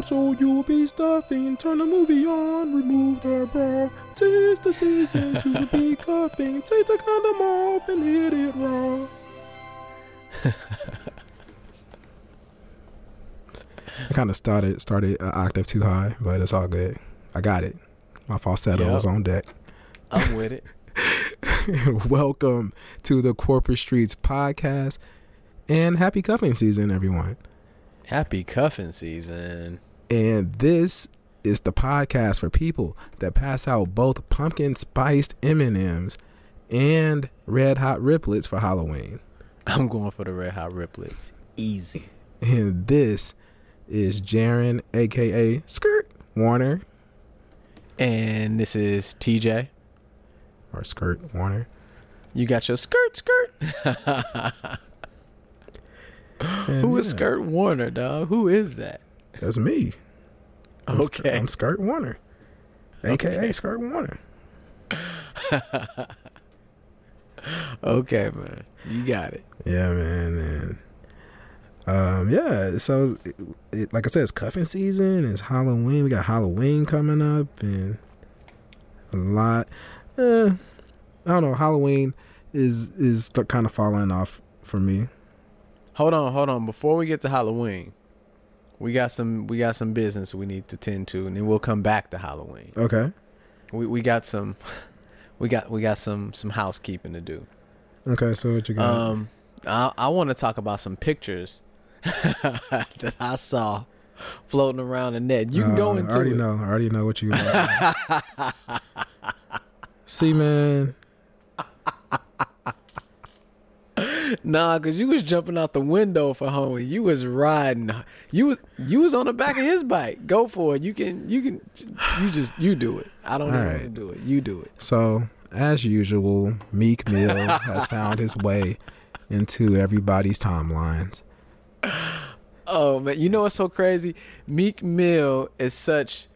It's getting cold, so you'll be stuffing. Turn the movie on, remove the bra. Tis the season to be cuffing. Take the condom off and hit it raw. I kind of started started an octave too high, but it's all good. I got it. My falsetto Yep. was on deck. I'm with it. Welcome to the Corporate Streetz podcast, and happy cuffing season, everyone. Happy cuffing season. And this is the podcast for people that pass out both pumpkin spiced M&Ms and red hot riplets for Halloween. I'm going for the red hot riplets. Easy. And this is Jaron, aka Skirt Warner, And this is TJ. or Skirt Warner. You got your skirt, skirt. Who is yeah, Skirt Warner, dog? Who is that? That's me. I'm Okay. I'm Skirt Warner, aka Okay. Skirt Warner. Okay, man. You got it. Yeah, man, and um, yeah. So, it, it, like I said, it's cuffing season. It's Halloween. We got Halloween coming up, and a lot. Uh, I don't know. Halloween is is kind of falling off for me. Hold on, hold on. Before we get to Halloween, we got some we got some business we need to tend to, and then we'll come back to Halloween. Okay. We we got some we got we got some some housekeeping to do. Okay. So what you got? Um, I I want to talk about some pictures that I saw floating around the net. You can go Uh, into I already it. know. I already know what you. See, man. Nah, cause you was jumping out the window for homie. You was riding. You was you was on the back of his bike. Go for it. You can you can you just you do it. I don't All know how to right. do it. You do it. So, as usual, Meek Mill has found his way into everybody's timelines. Oh man, you know what's so crazy? Meek Mill is such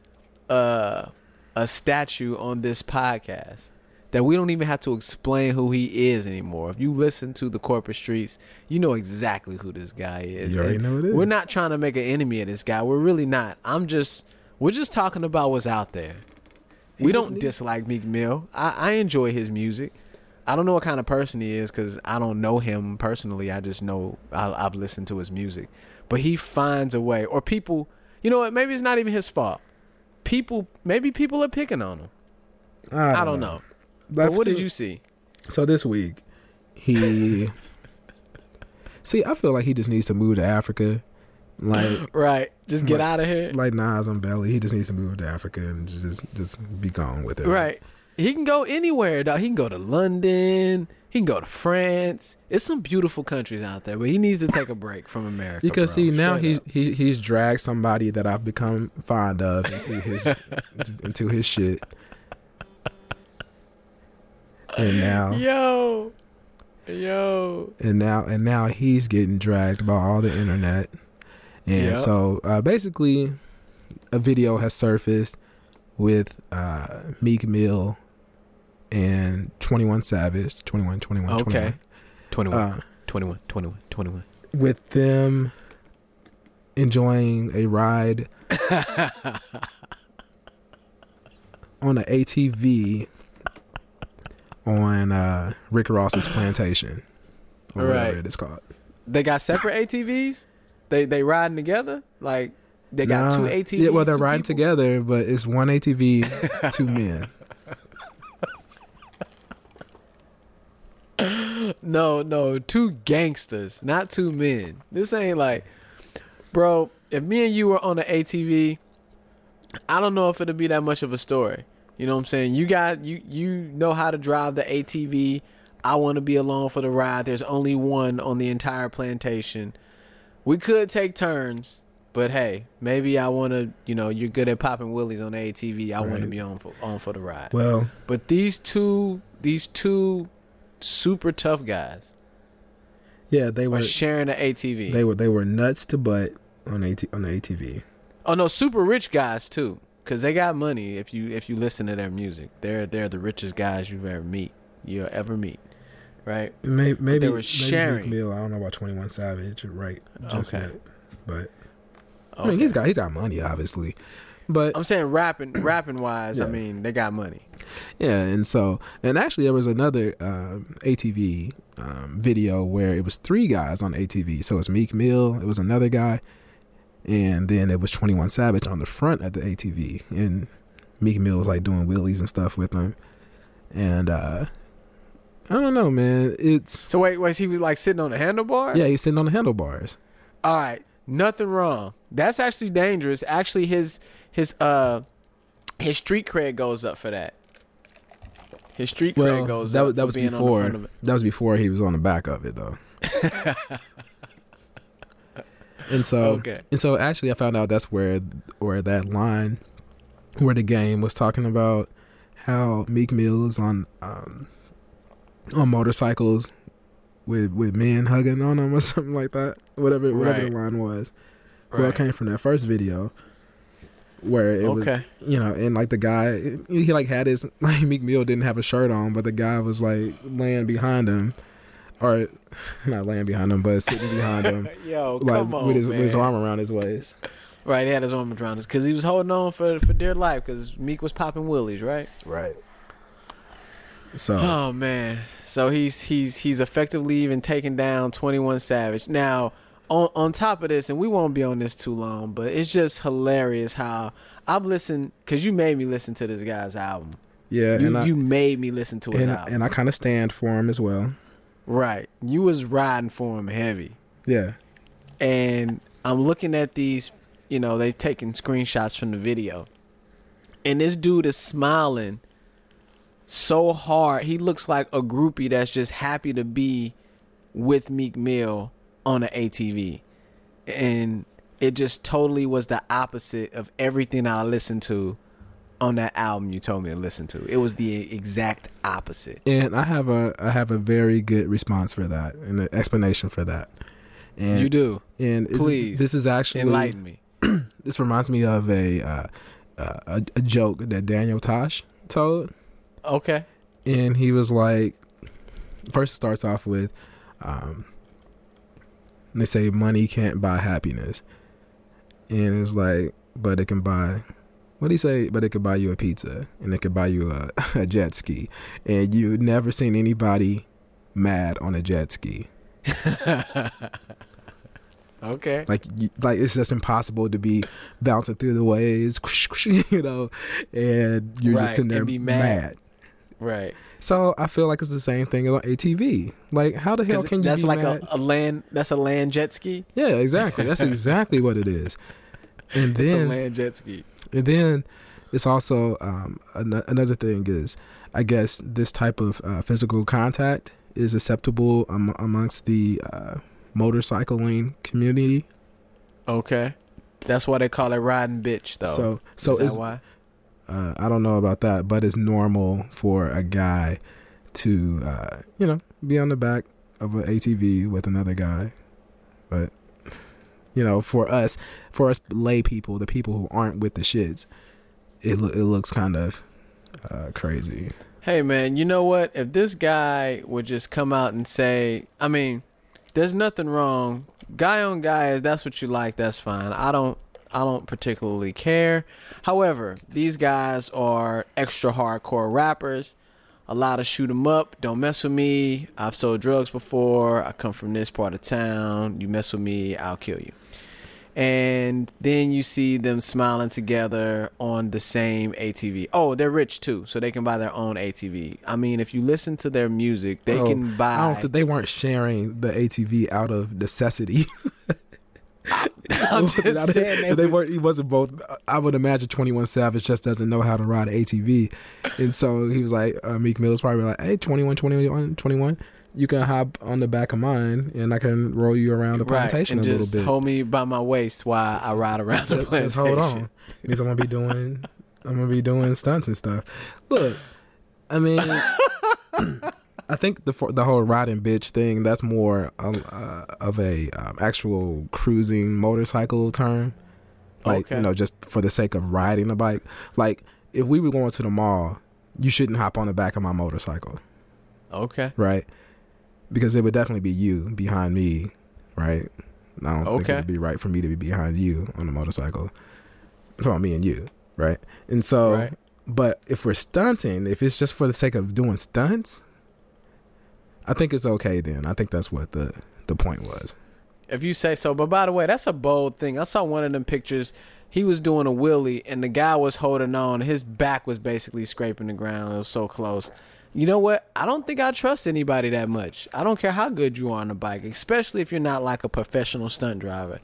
a a statue on this podcast that we don't even have to explain who he is anymore. If you listen to the corporate streetz, you know exactly who this guy is. You already know it is. We're not trying to make an enemy of this guy. We're really not. I'm just we're just talking about what's out there. He we don't dislike Meek Mill. I, I enjoy his music. I don't know what kind of person he is because I don't know him personally. I just know I, I've listened to his music, but he finds a way. Or people, you know what? Maybe it's not even his fault. People, maybe people are picking on him. I don't know. But what did you see? So this week, he. See, I feel like he just needs to move to Africa. Like, Right, just get Like- out of here. like Nas on Belly, he just needs to move to Africa and just just be gone with it. Right, he can go anywhere. Dog. He can go to London. He can go to France. It's some beautiful countries out there, but he needs to take a break from America. Because bro. see now Straight he's up. he he's dragged somebody that I've become fond of into his into his shit. And now yo, yo. and now and now he's getting dragged by all the internet and Yep. so uh, basically a video has surfaced with uh, meek mill and 21 savage 21 21 Okay. 21, 21 uh, 21, 21, 21. with them enjoying a ride on an atv on uh, rick ross's plantation or whatever it is called They got separate ATVs. They they riding together. Like they got Nah. two ATVs. Yeah, well, they're riding people? together, but it's one ATV, two men. No, no, two gangsters, not two men. This ain't like, bro. If me and you were on an ATV, I don't know if it'll be that much of a story. You know what I'm saying? You got you you know how to drive the ATV. I want to be along for the ride. There's only one on the entire plantation. We could take turns, but hey, maybe I want to. You know, you're good at popping willies on the ATV. I want to be on for on for the ride. Well, But these two, these two super tough guys yeah, they were are sharing an ATV. they were they were nuts to butt on AT, on the ATV. oh no, super rich guys too, because they got money. If you if you listen to their music, they're they're the richest guys you've ever meet, you'll ever meet, right? Maybe maybe were maybe sharing. Meek Mill. I don't know about Twenty One Savage, right? Just Okay. yet, but I mean, he's got he's got money, obviously, but I'm saying rapping, rapping wise. I mean, they got money. yeah, and so and actually there was another um, ATV um, video where it was three guys on ATV. So it was Meek Mill, it was another guy, and then it was Twenty One Savage on the front of the ATV, and Meek Mill was like doing wheelies and stuff with him, and uh, I don't know, man. It's So wait, was he was like sitting on the handlebar. yeah, he's sitting on the handlebars. All right, nothing wrong. That's actually dangerous. Actually, his his uh his street cred goes up for that. His street cred Well, goes that up. was that was being on the before front of it. that was before he was on the back of it though. and so Okay. and so actually I found out that's where where that line where the game was talking about how Meek Mill is on um on motorcycles with with men hugging on them or something like that. Whatever whatever the line was. Well, it came from that first video where it was you know, and like the guy, he like had his like Meek Mill didn't have a shirt on, but the guy was like laying behind him, or not laying behind him, but sitting behind him, Yo, like come on, with his man. with his arm around his waist. Right, he had his arm around us because he was holding on for for dear life because Meek was popping willies, right? Right. So Oh man, so he's he's he's effectively even taken down Twenty One Savage. Now, on on top of this, and we won't be on this too long, but it's just hilarious how I've listened because you made me listen to this guy's album. yeah, You and I you made me listen to his and, album, and I kind of stand for him as well. Right? You was riding for him heavy, Yeah, and I'm looking at these. You know, they taking screenshots from the video, and this dude is smiling so hard. He looks like a groupie that's just happy to be with Meek Mill on an ATV. And it just totally was the opposite of everything I listened to on that album you told me to listen to. It was the exact opposite. and I have a I have a very good response for that and an explanation for that. And you do. and Please. this is actually Enlighten me. this reminds me of a uh, uh, a, a joke that Daniel Tosh told. Okay. and he was like first it starts off with um they say money can't buy happiness and it's like but it can buy what do you say but it could buy you a pizza and it could buy you a, a jet ski and you've never seen anybody mad on a jet ski Okay. like like it's just impossible to be bouncing through the waves you know and you're Right, just sitting there mad. mad. Right. So I feel like it's the same thing about ATV. Like, how the hell can you that's be like mad? a, a land that's a land jet ski. yeah, exactly. That's exactly what it is. And It's a then, land jet ski. And then, it's also um, an- another thing is, I guess this type of uh, physical contact is acceptable am- amongst the uh, motorcycling community. Okay. That's why they call it riding bitch though. So, so Is that why? uh, I don't know about that, but it's normal for a guy to, uh, you know, be on the back of an ATV with another guy. But, you know, for us, for us lay people, the people who aren't with the shits, it lo- it looks kind of uh, crazy. Hey man, you know what? If this guy would just come out and say, I mean, there's nothing wrong. Guy on guy, if that's what you like, that's fine. I don't I don't particularly care. However, these guys are extra hardcore rappers. A lot of shoot 'em up, don't mess with me. I've sold drugs before. I come from this part of town. You mess with me, I'll kill you. And then you see them smiling together on the same ATV. Oh, they're rich too, so they can buy their own ATV. I mean, if you listen to their music, they Oh, can buy. I don't think they weren't sharing the ATV out of necessity. I'm just saying they they would- weren't. He wasn't both. I would imagine Twenty One Savage just doesn't know how to ride an ATV, and so he was like, uh, Meek Mill was probably like, "Hey, 21, 21, 21, you can hop on the back of mine, and I can roll you around the right, plantation and a little just bit. hold me by my waist while I ride around the just, plantation. just hold on, because I'm gonna be doing, I'm gonna be doing stunts and stuff. Look, I mean." I think the the whole riding bitch thing that's more um, uh, of a um, actual cruising motorcycle term, like Okay. you know, just for the sake of riding a bike. Like if we were going to the mall, you shouldn't hop on the back of my motorcycle, Okay. right? Because it would definitely be you behind me, right? I don't think it would be right for me to be behind you on a motorcycle. It's about me and you, right? And so, Right. but if we're stunting, if it's just for the sake of doing stunts, I think it's okay. Then I think that's what the the point was. If you say so. But by the way, that's a bold thing. I saw one of them pictures. He was doing a wheelie, and the guy was holding on. His back was basically scraping the ground. It was so close. You know what? I don't think I trust anybody that much. I don't care how good you are on the bike, especially if you're not like a professional stunt driver.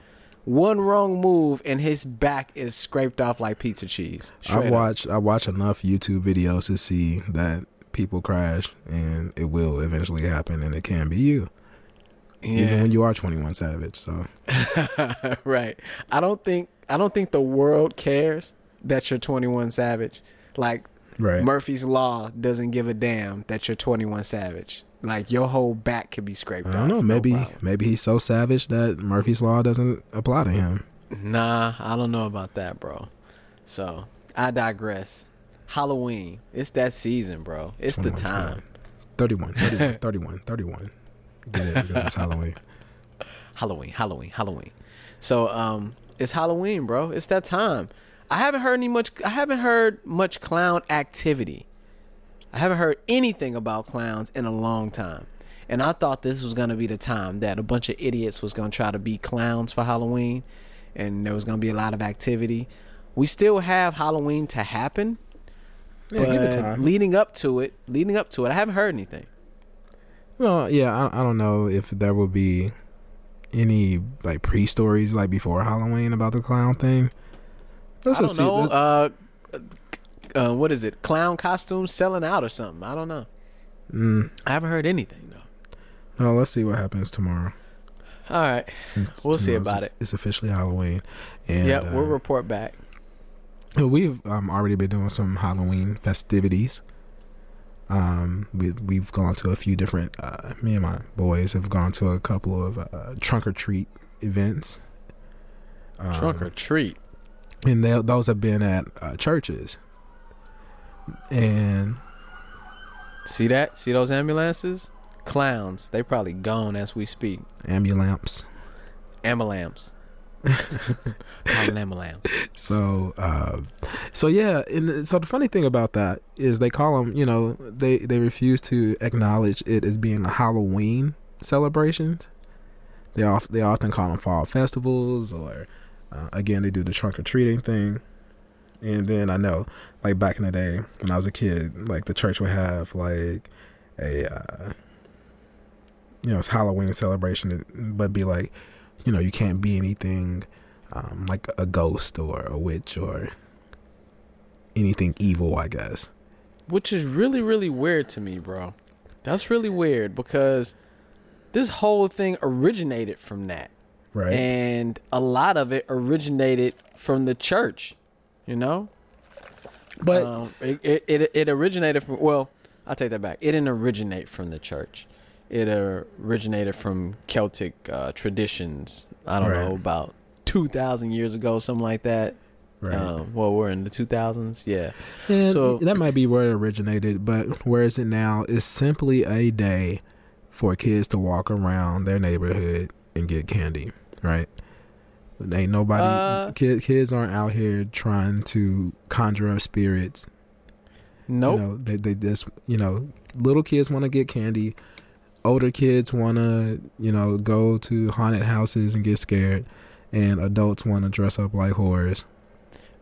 One wrong move, and his back is scraped off like pizza cheese. I watch I watch enough YouTube videos to see that people crash, and it will eventually happen, and it can be you, even when you are Twenty One Savage. So right. I don't think I don't think the world cares that you're 21 Savage. Like right, Murphy's Law doesn't give a damn that you're 21 Savage. Like your whole back could be scraped I don't know. Maybe problem. maybe he's so savage that Murphy's Law doesn't apply to him. Nah, I don't know about that, bro. So I digress. Halloween. It's that season, bro. It's the time. 31, 31, 31, 31. Get it because it's Halloween. Halloween, Halloween, Halloween. So um it's Halloween, bro. It's that time. I haven't heard any much I haven't heard much clown activity. I haven't heard anything about clowns in a long time. And I thought this was gonna be the time that a bunch of idiots was gonna try to be clowns for Halloween and there was gonna be a lot of activity. We still have Halloween to happen. Yeah, give it time. Leading up to it, leading up to it, I haven't heard anything. Well, yeah, I, I don't know if there will be any like pre-stories like before Halloween about the clown thing. Let's I don't see. know. Uh, uh, what is it? Clown costumes selling out or something? I don't know. mm, I haven't heard anything though. well, let's see what happens tomorrow. All right. Since We'll see about it. It's officially Halloween, and yeah, uh, we'll report back. We've um, already been doing some Halloween festivities. Um, we we've gone to a few different. Uh, me and my boys have gone to a couple of uh, trunk or treat events. Um, Trunk or treat. And they, those have been at uh, churches. And See that? See those ambulances? Clowns. They probably gone as we speak. Ambulamps. An. So, uh, so yeah, and so the funny thing about that is they call them, you know, they they refuse to acknowledge it as being a Halloween celebrations. They off they often call them fall festivals, or uh, again they do the trunk or treating thing. And then I know, like back in the day when I was a kid, like the church would have like a, uh, you know, it's Halloween celebration, but be like, you know, you can't be anything um, like a ghost or a witch or anything evil, I guess. Which is really, really weird to me, bro. That's really weird because this whole thing originated from that. Right. and a lot of it originated from the church you know but um, it, it, it, it originated from well i'll take that back it didn't originate from the church it originated from celtic uh, traditions i don't Right. know about 2000 years ago something like that right. um, well we're in the 2000s yeah And so- that might be where it originated, but where is it now? Is simply a day for kids to walk around their neighborhood and get candy, right? Ain't nobody Uh, kid, kids aren't out here trying to conjure up spirits. nope You know, they they just you know, little kids want to get candy. Older kids want to, you know, go to haunted houses and get scared, and adults want to dress up like whores.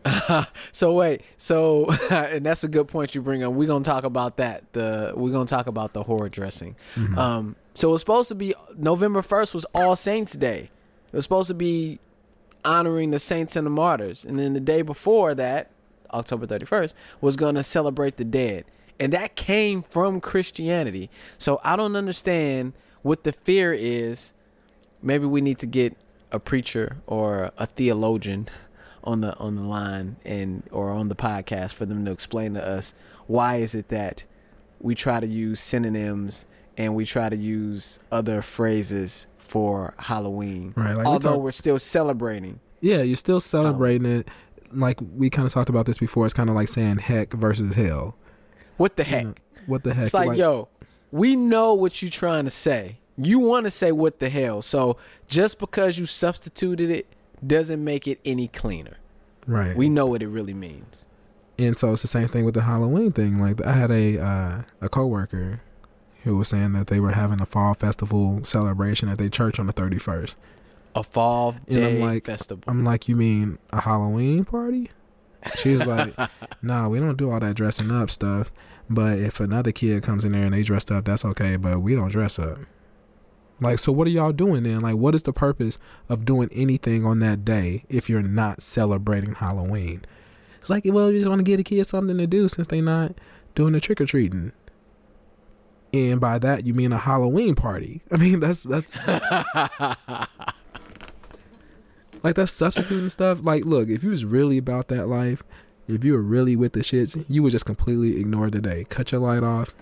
so wait, so and that's a good point you bring up. We're gonna talk about that. The we're gonna talk about the horror dressing. Mhm. Um, so it's supposed to be November first was All Saints Day. It was supposed to be honoring the saints and the martyrs, and then the day before that, October thirty first, was gonna celebrate the dead, and that came from Christianity. So I don't understand what the fear is. Maybe we need to get a preacher or a theologian on the on the line and or on the podcast for them to explain to us why is it that we try to use synonyms and we try to use other phrases for Halloween, Right, like we although talk- we're still celebrating. Yeah, you're still celebrating it. Like we kind of talked about this before. It's kind of like saying heck versus hell. What the You heck? know, what the heck? it's like, yo, we know what you're trying to say. You want to say what the hell. So just because you substituted it doesn't make it any cleaner. Right. We know what it really means. and so it's the same thing with the Halloween thing. Like I had a uh, a coworker who was saying that they were having a fall festival celebration at their church on the thirty first. A fall And I'm day like- festival. I'm like, you mean a Halloween party? She's like, nah, we don't do all that dressing up stuff. But if another kid comes in there and they dressed up, that's okay. But we don't dress up. Like, so what are y'all doing then? Like, what is the purpose of doing anything on that day if you're not celebrating Halloween? It's like, well, you just want to give the kids something to do since they're not doing the trick or treating. And by that you mean a Halloween party. I mean that's that's like that's substituting stuff. Like, look, if you was really about that life, if you were really with the shits, you would just completely ignore the day, cut your light off,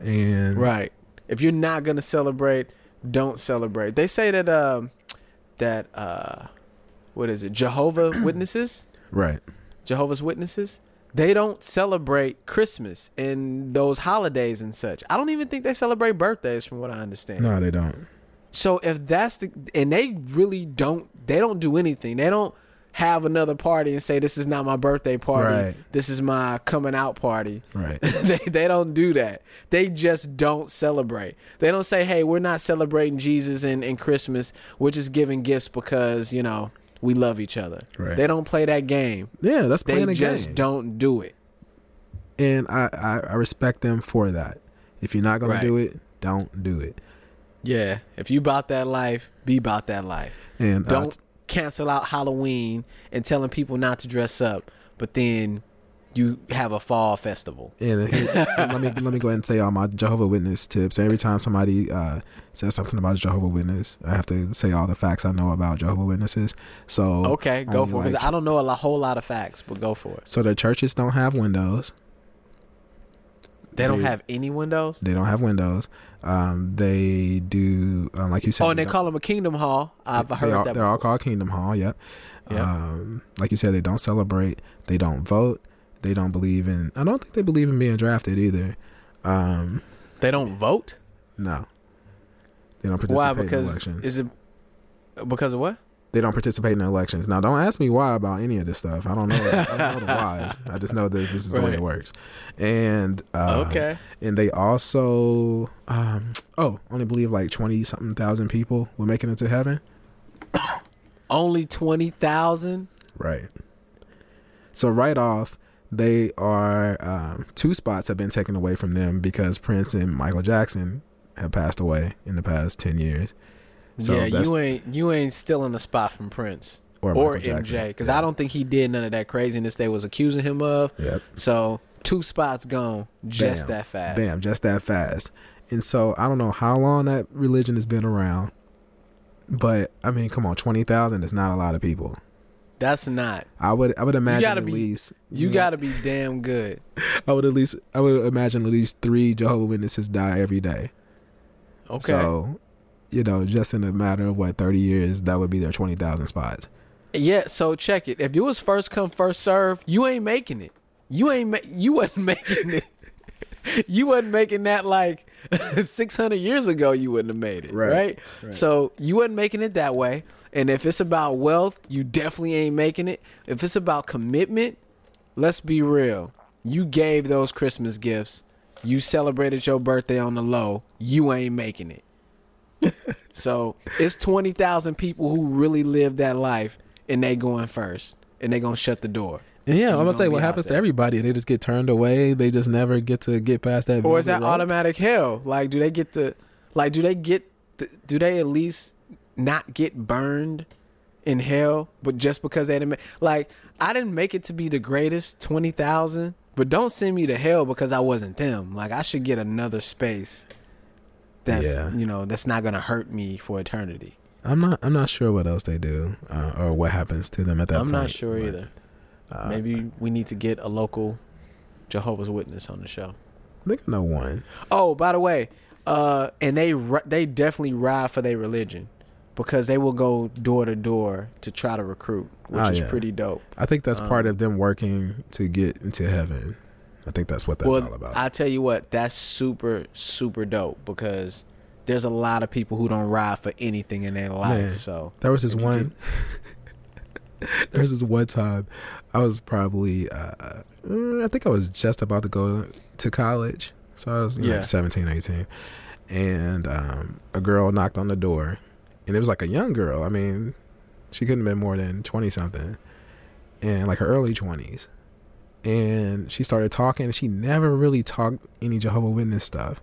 and Right. If you're not gonna celebrate, don't celebrate. They say that um that uh what is it? Jehovah Witnesses? right, Jehovah's Witnesses? They don't celebrate Christmas and those holidays and such. I don't even think they celebrate birthdays from what I understand. no, they don't. So if that's the and they really don't they don't do anything. They don't have another party and say this is not my birthday party. Right. This is my coming out party. Right, they they don't do that. They just don't celebrate. They don't say, "Hey, we're not celebrating Jesus and, and Christmas. We're just giving gifts because you know we love each other." Right. They don't play that game. yeah, that's They playing a game. just game, don't do it. and I, I I respect them for that. If you're not gonna Right. do it, don't do it. Yeah, if you about that life, be about that life. And uh, Don't cancel out Halloween and telling people not to dress up, but then you have a fall festival. And let me let me go ahead and say all my Jehovah Witness tips. Every time somebody uh, says something about Jehovah Witness, I have to say all the facts I know about Jehovah Witnesses. So Okay, go for it. Because I don't know a whole lot of facts, but go for it. So the churches don't have windows. They don't They- have any windows. They don't have windows. Um, they do um, like you said. Oh, and they don't- call them a Kingdom Hall. I've they heard are, that. They're all called Kingdom Hall. Yep. Yep. Um, like you said, they don't celebrate. They don't vote. They don't believe in. I don't think they believe in being drafted either. Um, They don't vote. no. They don't participate Why? in Because elections. is it because of what? they don't participate in elections. Now, don't ask me why about any of this stuff. I don't know. I don't know the whys. I just know that this is the way it works. And uh, okay. and they also um, oh only believe like twenty something thousand people will make it into heaven. Only twenty thousand. Right. So right off, they are um, two spots have been taken away from them because Prince and Michael Jackson have passed away in the past ten years. So yeah, you ain't you ain't stealing a spot from Prince Or, or, MJ because Yeah. I don't think he did none of that craziness they was accusing him of. Yep. So two spots gone just Bam. that fast. Bam, just that fast. And so I don't know how long that religion has been around, but I mean, come on, twenty thousand is not a lot of people. That's not. I would I would imagine at be- least You know, got to be damn good. I would at least I would imagine at least three Jehovah Witnesses die every day. Okay. So, you know, just in a matter of what thirty years, that would be their twenty thousand spots. Yeah, so check it. If you was first come first serve, you ain't making it. You ain't ma- you wasn't making it. you wasn't making that like 600 years ago you wouldn't have made it, Right, right? right. So you wasn't making it that way. And if it's about wealth, you definitely ain't making it. If it's about commitment, let's be real. You gave those Christmas gifts. You celebrated your birthday on the low. You ain't making it. so it's twenty thousand people who really live that life, and they going first, and they gonna shut the door. And yeah, I'm gonna say what happens to everybody. They just get turned away. They just never get to get past that. Or is that rope. automatic hell? Like, do they get the, like, do they get, the, do they at least not get burned in hell? But just because they didn't, make, like, I didn't make it to be the greatest twenty thousand, but don't send me to hell because I wasn't them. Like, I should get another space. That's Yeah. you know that's not gonna hurt me for eternity. I'm not. I'm not sure what else they do uh, or what happens to them at that point. I'm point. not sure but, either. uh, Maybe we need to get a local Jehovah's Witness on the show. I think I know one. Oh, by the way, uh, and they they definitely ride for their religion because they will go door to door to try to recruit, which Oh, is yeah. pretty dope. I think that's part Um, of them working to get into heaven. I think that's what that's well, all about. I tell you what, that's super super dope because there's a lot of people who don't ride for anything in their life. Man. So There was this one. there was this one time, I was probably, uh, uh, I think I was just about to go to college, so I was Yeah. like 17, 18, and um, a girl knocked on the door, and it was like a young girl. I mean, she couldn't have been more than twenty something, and like her early twenties, and she started talking. And she never really talked any Jehovah Witness stuff,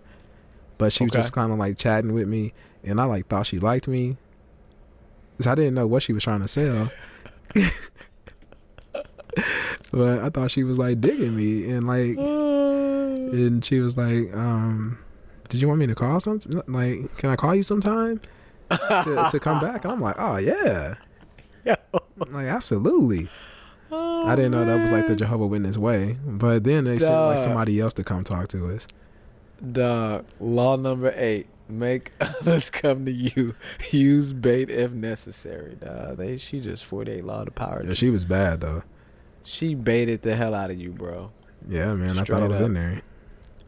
but she was just kind of like chatting with me, and I like thought she liked me. I didn't know what she was trying to sell. but I thought she was like digging me and like and she was like, um, did you want me to call some like can I call you sometime to, to come back? I'm like, oh yeah. yeah, Like absolutely. Oh, I didn't know that was like the Jehovah Witness way. But then they sent like somebody else to come talk to us. Dog, law number eight: make others come to you. Use bait if necessary. Dog, they she just forty eight law to power. Yeah, she was bad though. she baited the hell out of you, bro. Yeah, man. I thought I was up. in there.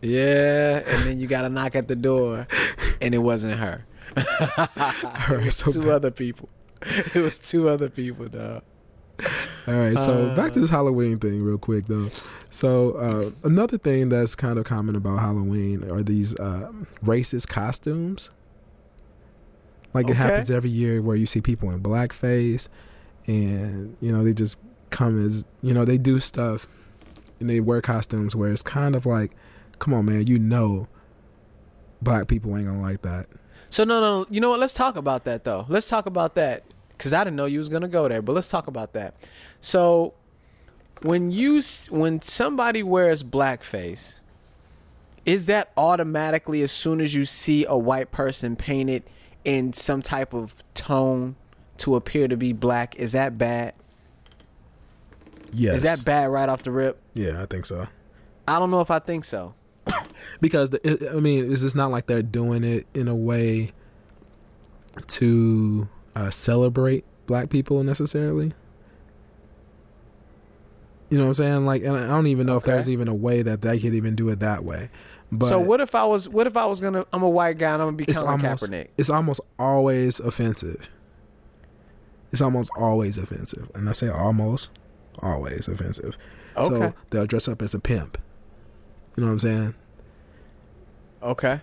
Yeah, and then you got to knock at the door, and it wasn't her. All right, so two back, other people. It was two other people, dog. all right, so Uh, back to this Halloween thing real quick though. So uh, another thing that's kind of common about Halloween are these uh, racist costumes. Like it happens every year where you see people in blackface, and you know they just come as you know they do stuff, and they wear costumes where it's kind of like, come on, man, you know, black people ain't gonna like that. So no, no, you know what? Let's talk about that though. Let's talk about that because I didn't know you was gonna go there. But let's talk about that. So when you when somebody wears blackface, is that automatically as soon as you see a white person painted in some type of tone to appear to be black, is that bad? Yes, Is that bad right off the rip? Yeah, I think so. I don't know if I think so. Because the, I mean, it's just not like they're doing it in a way to uh, celebrate black people necessarily. You know what I'm saying? Like, and I don't even know if there's even a way that they could even do it that way. But so what if I was what if I was gonna I'm a white guy and I'm gonna be Colin almost Kaepernick? it's almost always offensive. It's almost always offensive, and I say almost always offensive. Okay. So they'll dress up as a pimp. You know what I'm saying? Okay.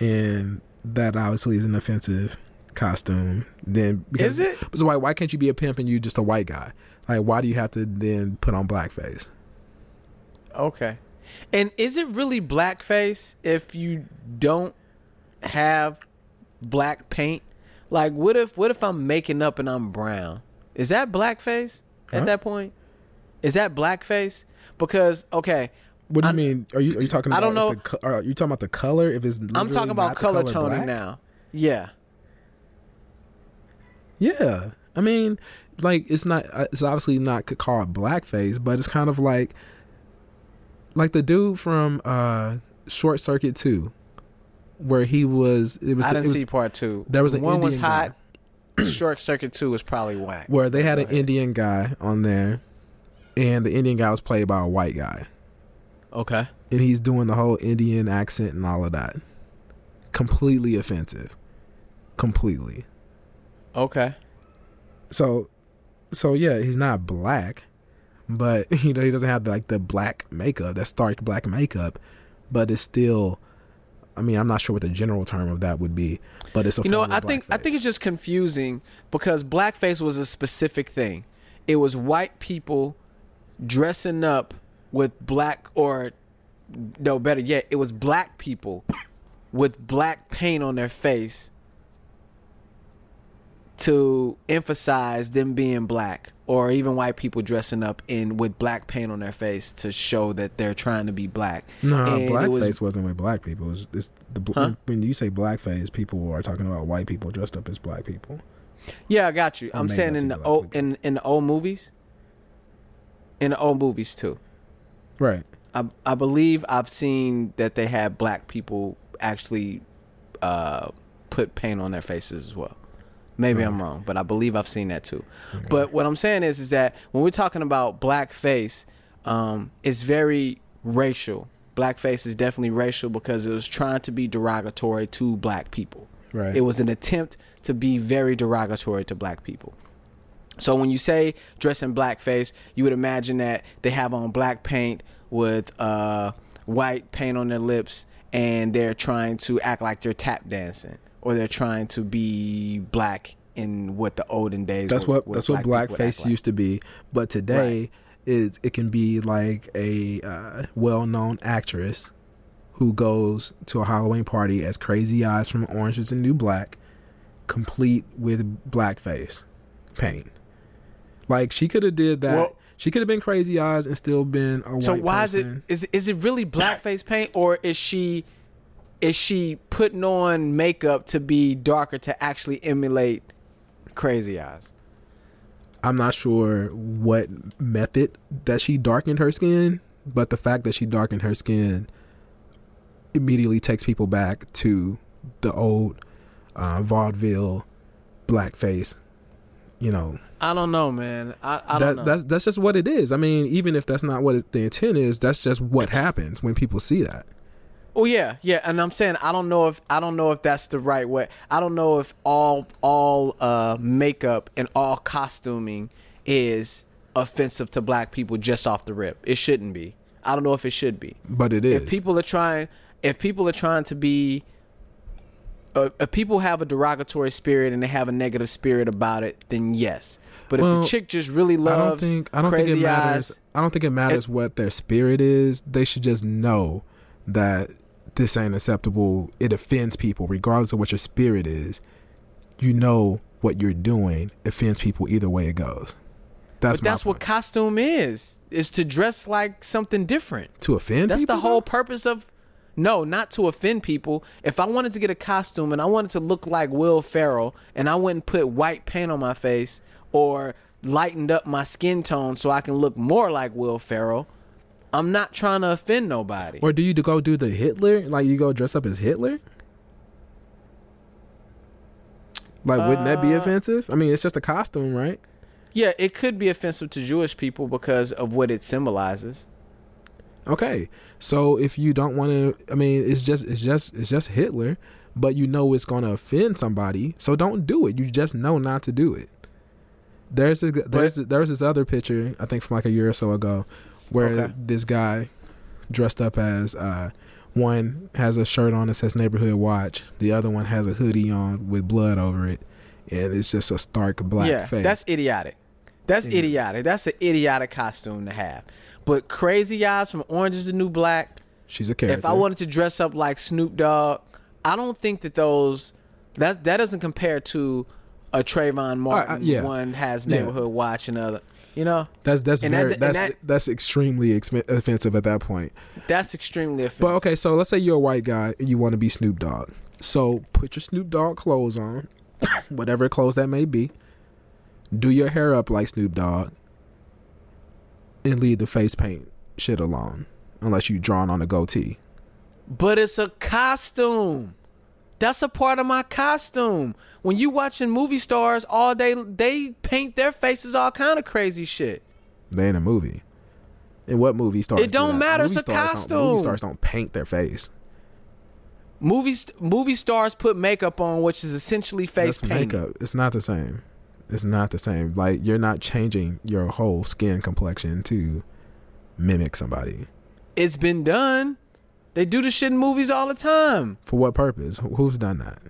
and that obviously is an offensive costume. Then because Is it? So why why can't you be a pimp and you just a white guy? Like why do you have to then put on blackface? Okay. And is it really blackface if you don't have black paint? Like what if what if I'm making up and I'm brown? Is that blackface at Huh? that point? Is that blackface? Because okay, What do you I- mean? Are you are you talking? I About don't know- The, are you talking about the color? If it's I'm talking about color, color toning now. Yeah. Yeah, I mean, like it's not. uh, It's obviously not called blackface, but it's kind of like, like the dude from uh Short Circuit Two, where he was. It was. I didn't it was see part two. there was an one was hot. Short Circuit two was probably whack. where they had an. Indian guy on there, and the Indian guy was played by a white guy, Okay. and he's doing the whole Indian accent and all of that. Completely offensive. Completely. Okay. So, so yeah, he's not black, but you know he doesn't have like the black makeup, that stark black makeup, but it's still. I mean, I'm not sure what the general term of that would be, but it's a You know, I think I think it's just confusing because blackface was a specific thing. It was white people dressing up with black or no, better yet, it was black people with black paint on their face to emphasize them being black or even white people dressing up in with black paint on their face to show that they're trying to be black. No, And blackface was- not with black people. It was, it's the Huh? when you say blackface, people are talking about white people dressed up as black people. Yeah, I got you. I'm saying in the old in in the old movies. In the old movies too. Right. I I believe I've seen that they had black people actually uh, put paint on their faces as well. Maybe I'm wrong, but I believe I've seen that too. But what I'm saying is, is that when we're talking about blackface, um, it's very racial blackface is definitely racial because it was trying to be derogatory to black people. Right. It was an attempt to be very derogatory to black people. So when you say dress in blackface, you would imagine that they have on black paint with uh, white paint on their lips, and they're trying to act like they're tap dancing, or they're trying to be black in what the olden days. That's were- what what that's what black would blackface like. used to be. But today, it it can be like a uh, well-known actress who goes to a Halloween party as Crazy Eyes from Orange Is the New Black, complete with blackface paint. Like she could have did that. Well- she could have been Crazy Eyes and still been a woman. So white why person. is it is is it really blackface paint or is she is she putting on makeup to be darker to actually emulate crazy eyes? I'm not sure what method that she darkened her skin, but the fact that she darkened her skin immediately takes people back to the old uh, vaudeville blackface. You know, I don't know, man. I, I don't that, know. that's that's just what it is. I mean, even if that's not what it, the intent is, that's just what happens when people see that. Oh yeah, yeah, and I'm saying I don't know if I don't know if that's the right way. I don't know if all all uh, makeup and all costuming is offensive to black people just off the rip. It shouldn't be. I don't know if it should be. But it is. If people are trying, if people are trying to be, uh, if people have a derogatory spirit and they have a negative spirit about it, then yes. But if the chick just really I loves don't think I don't crazy think it matters. eyes, I don't think it matters what their spirit is. They should just know that this ain't acceptable. It offends people, regardless of what your spirit is. You know what you're doing offends people either way it goes. That's but that's my what costume is. Is to dress like something different. to offend. That's people, the whole though? purpose of. No, not to offend people. If I wanted to get a costume and I wanted to look like Will Ferrell and I went and put white paint on my face or lightened up my skin tone so I can look more like Will Ferrell, I'm not trying to offend nobody. Or do you go do the Hitler? Like you go dress up as Hitler? Like wouldn't that be Uh, offensive? I mean, it's just a costume, right? Yeah, it could be offensive to Jewish people because of what it symbolizes. Okay, so if you don't want to, I mean, it's just it's just it's just Hitler, but you know it's going to offend somebody, so don't do it. You just know not to do it. There's a, there's there's this other picture I think from like a year or so ago, where Okay. this guy dressed up as uh, one has a shirt on that says neighborhood watch, the other one has a hoodie on with blood over it, and it's just a stark black yeah, face. that's idiotic. That's Yeah. idiotic. That's an idiotic costume to have. But Crazy Eyes from Orange is the New Black, She's a character. if I wanted to dress up like Snoop Dogg, I don't think that those that that doesn't compare to a Trayvon Martin. uh, yeah. One has Yeah. neighborhood watch another. You know, that's that's and very and that's that- that's extremely expen- offensive at that point. that's extremely offensive. But okay, so let's say you're a white guy and you want to be Snoop Dogg. So put your Snoop Dogg clothes on, whatever clothes that may be. Do your hair up like Snoop Dogg, and leave the face paint shit alone, unless you drawn on a goatee. But it's a costume. That's a part of my costume. When you watching movie stars all day, they paint their faces all kind of crazy shit. They in a movie. In what movie stars? It do don't that? matter, Movie it's a costume. movie stars don't paint their face. Movies, movie stars put makeup on, which is essentially face That's painting. makeup. It's not the same. It's not the same. Like you're not changing your whole skin complexion to mimic somebody. It's been done. They do the shit in movies all the time. For what purpose? Who's done that?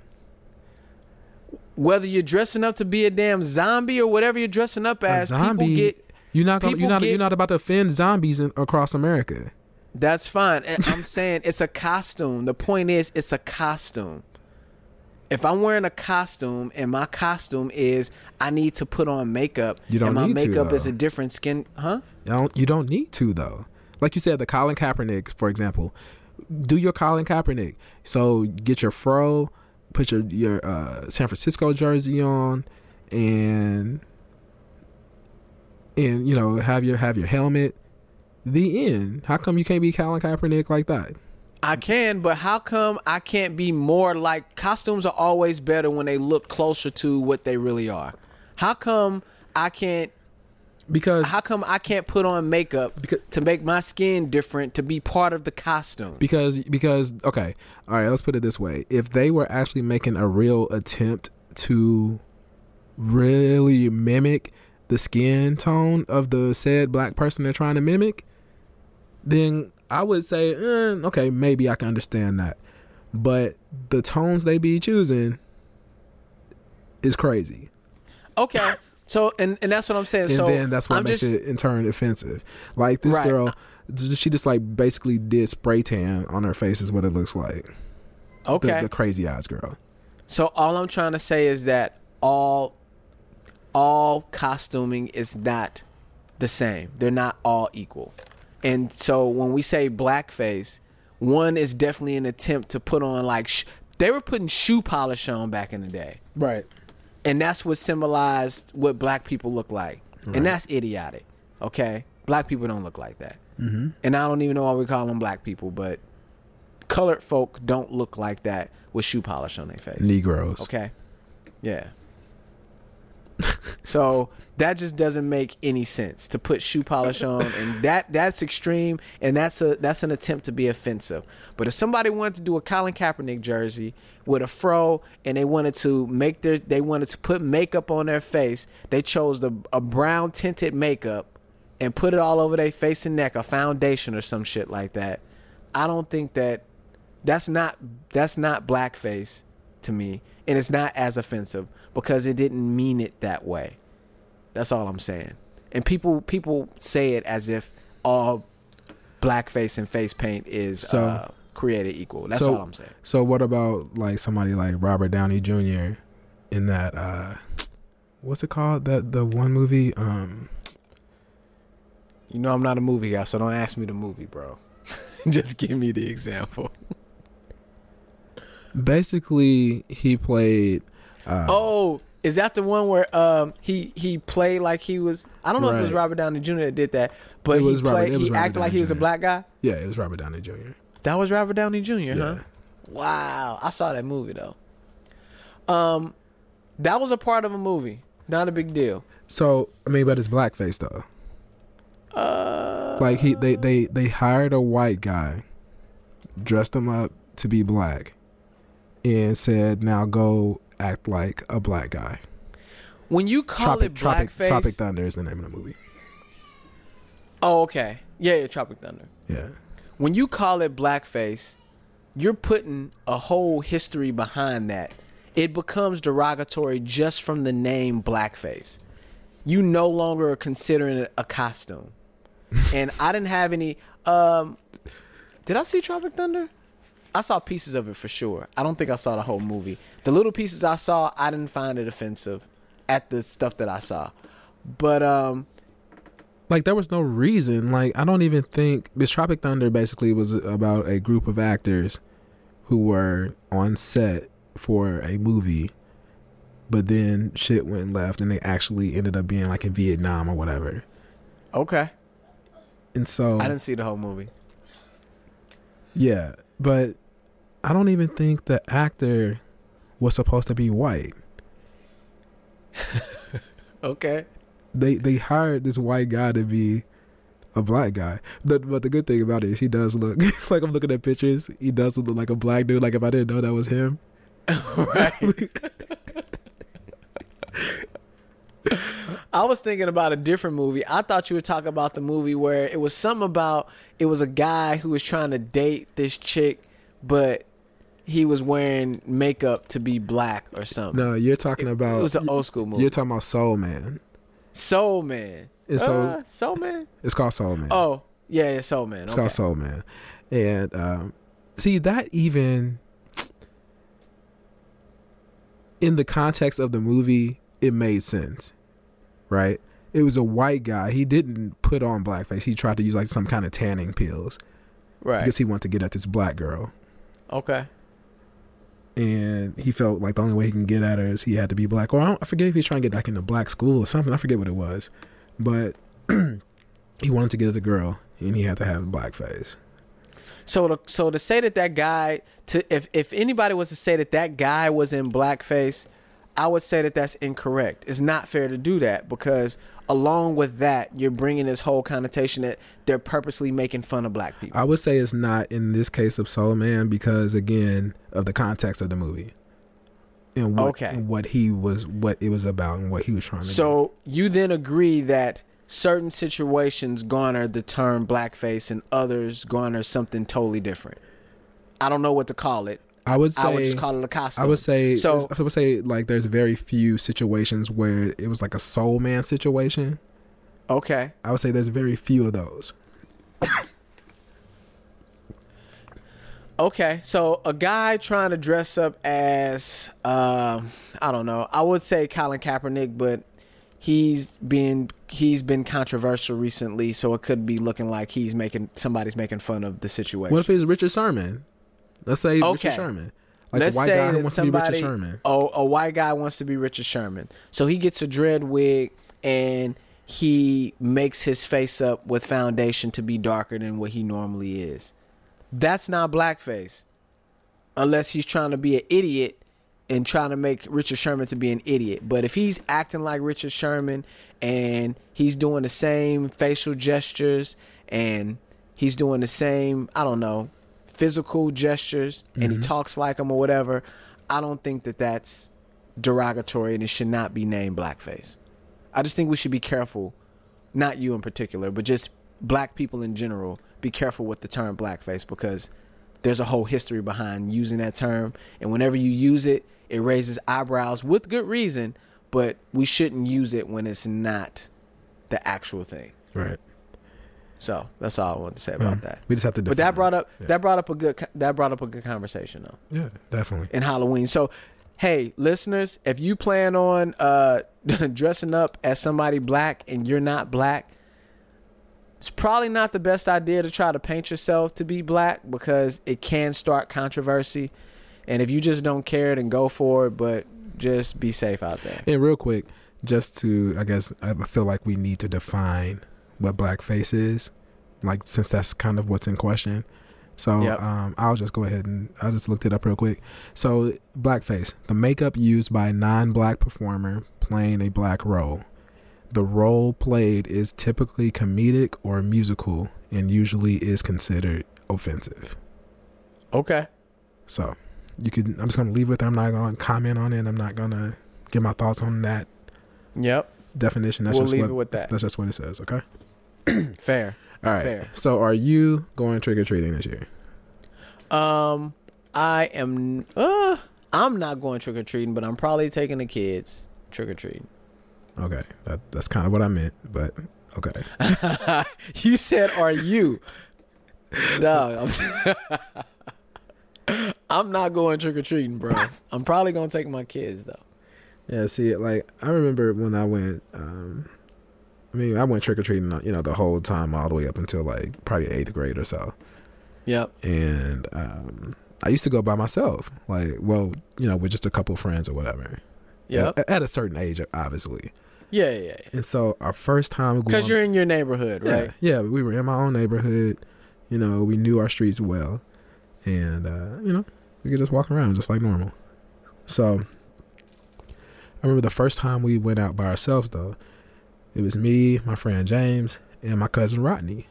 Whether you're dressing up to be a damn zombie or whatever you're dressing up A as, zombie. people get. You're not gonna, you're not get- you're not about to offend zombies in, across America. That's fine. I'm saying it's a costume. The point is, it's a costume. If I'm wearing a costume and my costume is I need to put on makeup, You don't and my need to, makeup is a different skin, huh? You don't you don't need to though. Like you said, the Colin Kaepernick, for example, do your Colin Kaepernick. So get your fro, put your your uh, San Francisco jersey on, and and you know have your have your helmet. The end. How come you can't be Colin Kaepernick like that? I can, but how come I can't be more like costumes are always better when they look closer to what they really are? How come I can't because How come I can't put on makeup Because- to make my skin different to be part of the costume? because because okay all right let's put it this way if they were actually making a real attempt to really mimic the skin tone of the said black person they're trying to mimic then i would say eh, okay maybe i can understand that but the tones they be choosing is crazy Okay. So and, and that's what I'm saying. and so then that's what I'm makes just, it in turn offensive like this Right. girl she just like basically did spray tan on her face is what it looks like the, okay. the crazy eyes girl. So all I'm trying to say is that all all costuming is not the same. They're not all equal. And so when we say blackface, one is definitely an attempt to put on like sh- they were putting shoe polish on back in the day. Right. And that's what symbolized what black people look like. Right. And that's idiotic. Okay? Black people don't look like that. Mm-hmm. And I don't even know why we call them black people, but colored folk don't look like that with shoe polish on their face. Negroes. Okay. Yeah. so that just doesn't make any sense to put shoe polish on and that that's extreme and that's a that's an attempt to be offensive. But if somebody wanted to do a Colin Kaepernick jersey with a fro and they wanted to make their they wanted to put makeup on their face, they chose the a brown tinted makeup and put it all over their face and neck, a foundation or some shit like that. I don't think that that's not that's not blackface to me and it's not as offensive because it didn't mean it that way. That's all i'm saying. And people people say it as if all blackface and face paint is So- uh, created equal. That's so- all i'm saying. So what about like somebody like Robert Downey Jr. in that uh what's it called? That the one movie um you know i'm not a movie guy so don't ask me the movie bro. Just give me the example. Basically he played uh oh is that the one where um he he played like he was I don't know if it was Robert Downey Jr. that did that, but It he was Robert- it was he Robert acted like he was a black guy. yeah, it was Robert Downey Jr. That was Robert Downey Jr. Yeah. Huh? Wow, I saw that movie though. Um, that was a part of a movie, not a big deal. So I mean, but it's blackface though. Uh, Like he they they they hired a white guy, dressed him up to be black, and said, "Now go act like a black guy." when you call Tropic it Tropic blackface, Tropic Thunder is the name of the movie. oh okay, yeah, yeah, Tropic Thunder. Yeah. When you call it blackface, you're putting a whole history behind that. It becomes derogatory just from the name blackface. You no longer are considering it a costume. and I didn't have any um Did I see Tropic Thunder? I saw pieces of it for sure. I don't think I saw the whole movie. The little pieces I saw, I didn't find it offensive at the stuff that I saw. But um like there was no reason like i don't even think this tropic thunder basically was about a group of actors who were on set for a movie but then shit went left and they actually ended up being like in vietnam or whatever okay. and so I didn't see the whole movie. yeah but i don't even think the actor was supposed to be white Okay. they they hired this white guy to be a black guy. But but the good thing about it is he does look like I'm looking at pictures. He does look like a black dude. Like if I didn't know that was him. right. I was thinking about a different movie. I thought you were talking about the movie where it was something about it was a guy who was trying to date this chick, but he was wearing makeup to be black or something. No, you're talking it, about. it was an old school movie. You're talking about Soul Man. Soul Man. And so Uh, Soul Man. it's called Soul Man. Oh yeah, yeah, Soul Man. it's Okay. called Soul Man. And um, see that even in the context of the movie, it made sense, right? It was a white guy. He didn't put on blackface. He tried to use like some kind of tanning pills Right. because he wanted to get at this black girl. Okay. and he felt like the only way he can get at her is he had to be black. Or I, I forget if he's trying to get like into black school or something. I forget what it was, but he wanted to get at the girl, and he had to have a black face. So to so to say that that guy to if if anybody was to say that that guy was in blackface, I would say that that's incorrect. It's not fair to do that because along with that, you're bringing this whole connotation that they're purposely making fun of black people. I would say it's not in this case of Soul Man because again of the context of the movie. And what, Okay. and what he was what it was about and what he was trying to do. So you then agree that certain situations garner the term blackface and others garner something totally different. I don't know what to call it. I would say I would just call it a costume. I would say So- I would say like there's very few situations where it was like a soul man situation. Okay. I would say there's very few of those. Okay, so a guy trying to dress up as um I don't know. I would say Colin Kaepernick, but he's been he's been controversial recently, so it could be looking like he's making somebody's making fun of the situation. What if it's Richard Sherman? Let's say Okay. Richard Sherman. Like Let's a white say guy wants to be Richard Sherman. oh, a white guy wants to be Richard Sherman, so he gets a dread wig and he makes his face up with foundation to be darker than what he normally is. That's not blackface, unless he's trying to be an idiot and trying to make Richard Sherman to be an idiot. But if he's acting like Richard Sherman and he's doing the same facial gestures and he's doing the same, I don't know, physical gestures and he mm-hmm. talks like him or whatever, I don't think that that's derogatory and it should not be named blackface. I just think we should be careful, not you in particular, but just black people in general, be careful with the term blackface because there's a whole history behind using that term. And whenever you use it, it raises eyebrows with good reason, but we shouldn't use it when it's not the actual thing. Right. So that's all I wanted to say about Yeah. that. We just have to But that brought up that brought up a good that brought up a good conversation though Yeah, definitely. in Halloween. So, hey, listeners, if you plan on uh, dressing up as somebody black and you're not black, it's probably not the best idea to try to paint yourself to be black because it can start controversy. And if you just don't care, then go for it. But just be safe out there. And real quick, just to I guess I feel like we need to define what blackface is, like since that's kind of what's in question. So Yep. um, I'll just go ahead and I just looked it up real quick. So blackface, the makeup used by a non-black performer playing a black role. The role played is typically comedic or musical, and usually is considered offensive. Okay. So you could. I'm just gonna leave with. it. I'm not gonna comment on it. I'm not gonna give my thoughts on that Yep. definition. That's we'll just leave what it with that. that's just what it says. Okay. Fair. All right. Fair. So are you going trick or treating this year? Um, I am. Uh, I'm not going trick or treating, but I'm probably taking the kids trick or treating. Okay. That that's kind of what I meant, but okay. you said, "Are you?" Dog, I'm, I'm not going trick or treating, bro. I'm probably gonna take my kids though. Yeah. See, like I remember when I went. um I mean, I went trick or treating, you know, the whole time, all the way up until like probably eighth grade or so. Yep. And um I used to go by myself, like, well, you know, with just a couple friends or whatever. Yep. At, at a certain age, obviously. Yeah, yeah. And so our first time Because you're in your neighborhood, yeah, right? Yeah, we were in my own neighborhood. You know, we knew our streets well, and uh, you know, we could just walk around just like normal. So I remember the first time we went out by ourselves though. It was me, my friend James, and my cousin Rodney.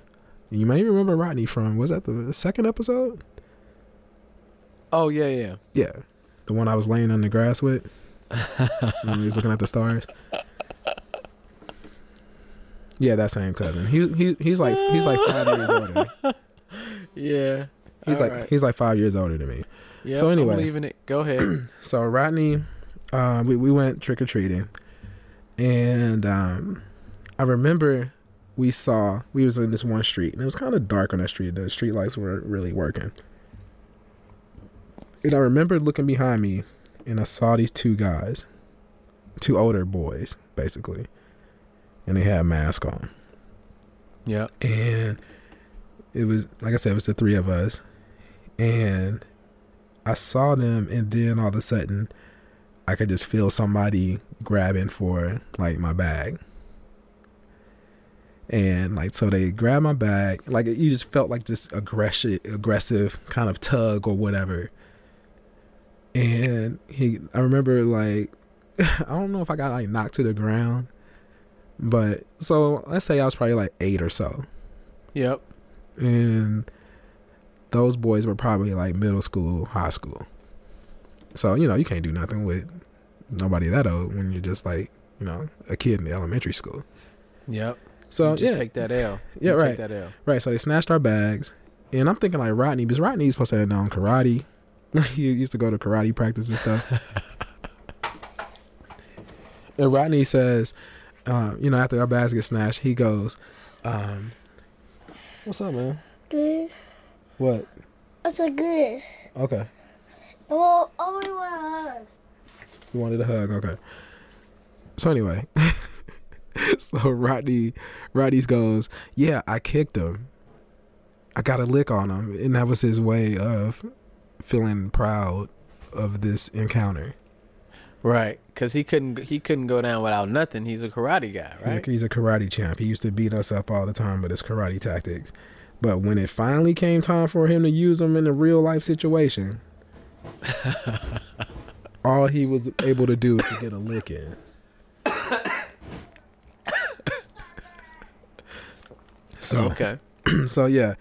You may remember Rodney from was that the second episode? Oh yeah, yeah. Yeah, the one I was laying on the grass with. when we was looking at the stars. Yeah, that same cousin. He he he's like he's like five years older. Yeah. He's like right. he's like five years older than me. Yep, so anyway. I'm leaving it. Go ahead. So Rodney, uh, we we went trick or treating, and um, I remember we saw we was in this one street, and it was kind of dark on that street. The street lights weren't really working, and I remember looking behind me, and I saw these two guys, two older boys, basically, and they had masks on. Yeah. and it was like I said, it was the three of us, and I saw them, and then all of a sudden, I could just feel somebody grabbing for like my bag, and like so they grabbed my bag, like you just felt like this aggressive, aggressive kind of tug or whatever, and he, I remember like I don't know if I got like knocked to the ground, but so let's say I was probably like eight or so, Yep. and those boys were probably like middle school, high school. So you know you can't do nothing with nobody that old when you're just like you know a kid in the elementary school. Yep. So You just yeah, take that L. Yeah, You right. Take that L. right. So they snatched our bags, and I'm thinking like Rodney because Rodney's supposed to have known karate. he used to go to karate practice and stuff. and Rodney says, uh, you know, after our bags get snatched, he goes, um, "What's up, man? Good. What? I said good. Okay, Well, oh, we want a hug. you wanted a hug. Okay. So anyway, so Rodney, Rodney goes, yeah, I kicked him. I got a lick on him, and that was his way of feeling proud of this encounter. Right. Because he couldn't he couldn't go down without nothing. He's a karate guy, right? He's a karate champ. He used to beat us up all the time with his karate tactics. But when it finally came time for him to use them in a real life situation, all he was able to do was to get a lick in. So Okay. so yeah,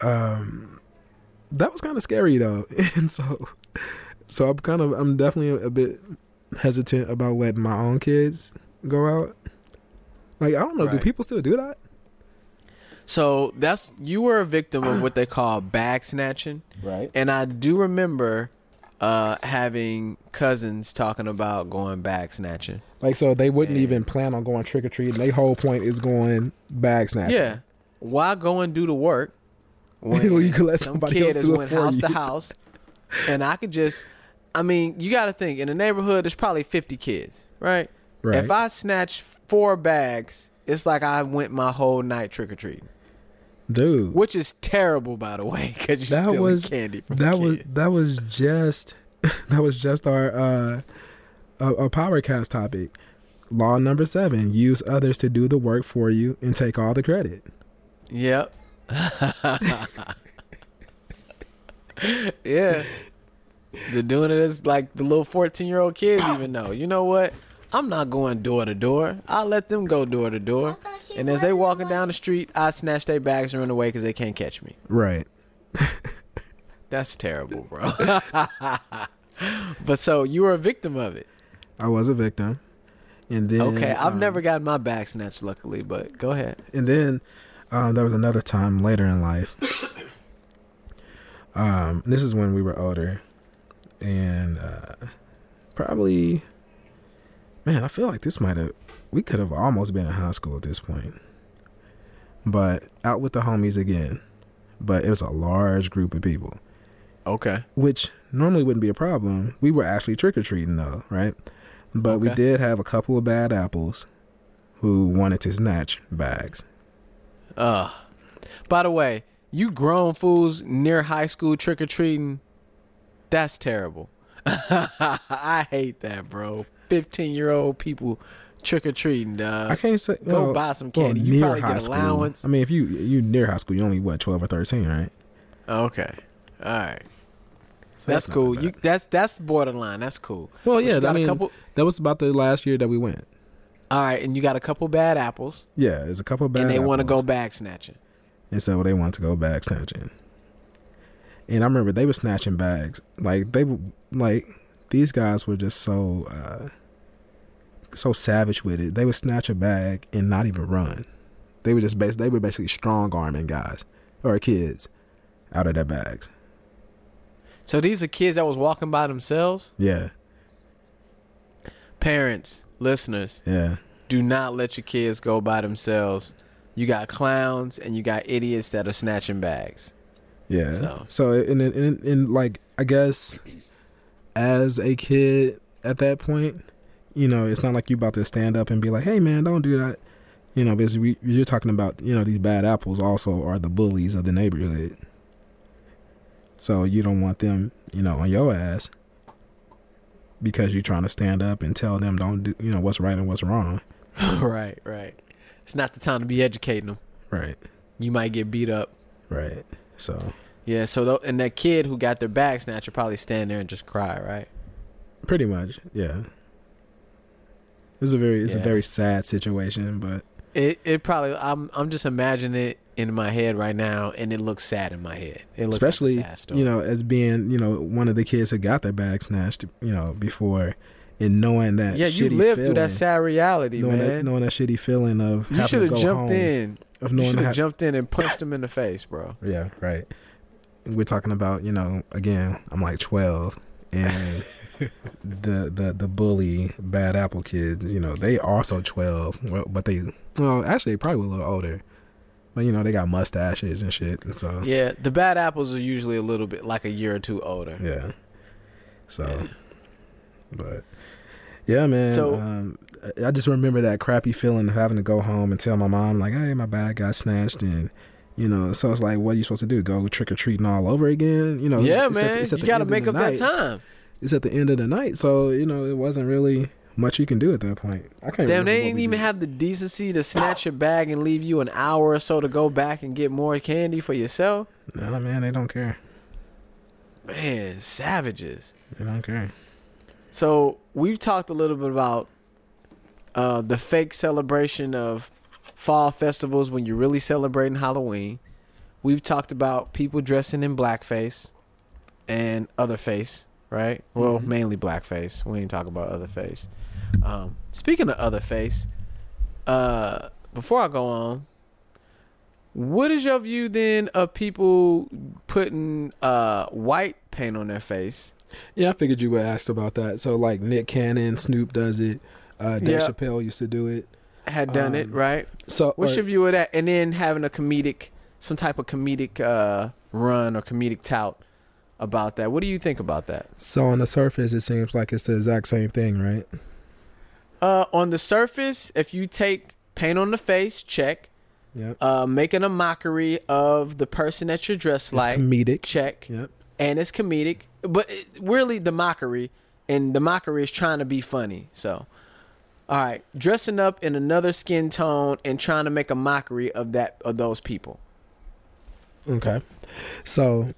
um, that was kind of scary though, and so so I'm kind of I'm definitely a bit hesitant about letting my own kids go out. Like I don't know, do people still do that? So that's you were a victim of what they call bag snatching. Right. And I do remember uh, having cousins talking about going bag snatching. Like so they wouldn't Yeah. even plan on going trick or treating. Their whole point is going bag snatching. Yeah. Why go and do the work when You could let some somebody kid else is went house you. to house and I could just I mean, you got to think in the neighborhood there's probably 50 kids, right? Right. If I snatch four bags, it's like I went my whole night trick or treating, Dude. which is terrible by the way you're That stealing was candy from that was kids. that was just that was just our uh a, a powercast topic. Law number seven: use others to do the work for you and take all the credit. Yep. yeah. They're doing it as like the little 14 year old kids even know. You know what? I'm not going door to door. I'll let them go door to door. And as they walking down the street, I snatch their bags and run away because they can't catch me. Right. That's terrible, bro. but so you were a victim of it. I was a victim, and then Okay. I've um, never gotten my bag snatched, luckily, but go ahead. And then um, there was another time later in life. Um, this is when we were older, and uh, probably, man, I feel like this might have we could have almost been in high school at this point. But out with the homies again, but it was a large group of people, Okay. which normally wouldn't be a problem. We were actually trick or treating though, right? But we did have a couple of bad apples who wanted to snatch bags. Uh, by the way, you grown fools near high school trick or treating, that's terrible. I hate that, bro. 15 year old people trick or treating, dog. I can't say Go well, buy some well, candy. you near probably high get school. allowance. I mean, if you you near high school, you only what twelve or thirteen, right? Okay. All right. So That's not cool. that You that's that's borderline. That's cool. well, yeah. I mean, couple. that was about the last year that we went. All right, and you got a couple bad apples, Yeah, there's a couple bad. and they want to go bag snatching. and so they want to go bag snatching. And I remember they were snatching bags. Like they were like these guys were just so uh so savage with it. They would snatch a bag and not even run. They were just bas- they were basically strong arming guys or kids out of their bags. So these are kids that was walking by themselves. Yeah, Parents, listeners, yeah. do not let your kids go by themselves. You got clowns and you got idiots that are snatching bags. Yeah. So- So, in, in in in like I guess as a kid at that point, you know, it's not like you about to stand up and be like, "Hey man, don't do that." You know, because we, you're talking about, you know, these bad apples also are the bullies of the neighborhood. So you don't want them, you know, on your ass because you're trying to stand up and tell them don't do, you know, what's right and what's wrong. right, right. It's not the time to be educating them. Right. You might get beat up. Right. So Yeah. So and that kid who got their bag snatcher probably stand there and just cry, right? pretty much, yeah. It's a very it's Yeah. a very sad situation, but It it probably I'm I'm just imagining it in my head right now, and it looks sad in my head. It looks especially like a sad story. you know as being you know one of the kids who got their bag snatched, you know, before and knowing that yeah, you lived feeling, through that sad reality, knowing man. that knowing that shitty feeling of you should have jumped in. of knowing You should have jumped in and punched him in the face, bro. Yeah, right. We're talking about, you know, again, I'm like 12 and the the the bully bad apple kids, you know, they also 12, well, but they well, actually they probably a little older. But you know, they got mustaches and shit, and so Yeah, the bad apples are usually a little bit like a year or two older. yeah. So Yeah. but yeah, man. So- um, I just remember that crappy feeling of having to go home and tell my mom like, "Hey, my bag got snatched," and you know, so it's like, what are you supposed to do? Go trick or treating all over again? You know? yeah, it's- it's at man, it's at you got to make up that time. It's at the end of the night, so you know, it wasn't really much you can do at that point. I can't. Damn, they didn't even did. have the decency to snatch your bag and leave you an hour or so to go back and get more candy for yourself. No, man, they don't care. Man, savages. They don't care. So we've talked a little bit about uh, the fake celebration of fall festivals when you're really celebrating Halloween. We've talked about people dressing in blackface and other face, right? Well, Mhm. mainly blackface. We ain't talk about other face. Um, speaking of other face, uh, before I go on, what is your view then of people putting uh, white paint on their face? Yeah, I figured you would ask about that. So like Nick Cannon, Snoop does it. Uh, Dave Yeah. Chappelle used to do it. Had done it Um, right. So What's or- your view of that? And then having a comedic, some type of comedic uh, run or comedic tout about that. What do you think about that? so on the surface, it seems like it's the exact same thing, right? Uh, on the surface, if you take paint on the face, check. Yep. Uh, making a mockery of the person that you're dressed It's like, comedic. check. Yep. And it's comedic, but it, really the mockery, and the mockery is trying to be funny. So, all right, dressing up in another skin tone and trying to make a mockery of that of those people. Okay. So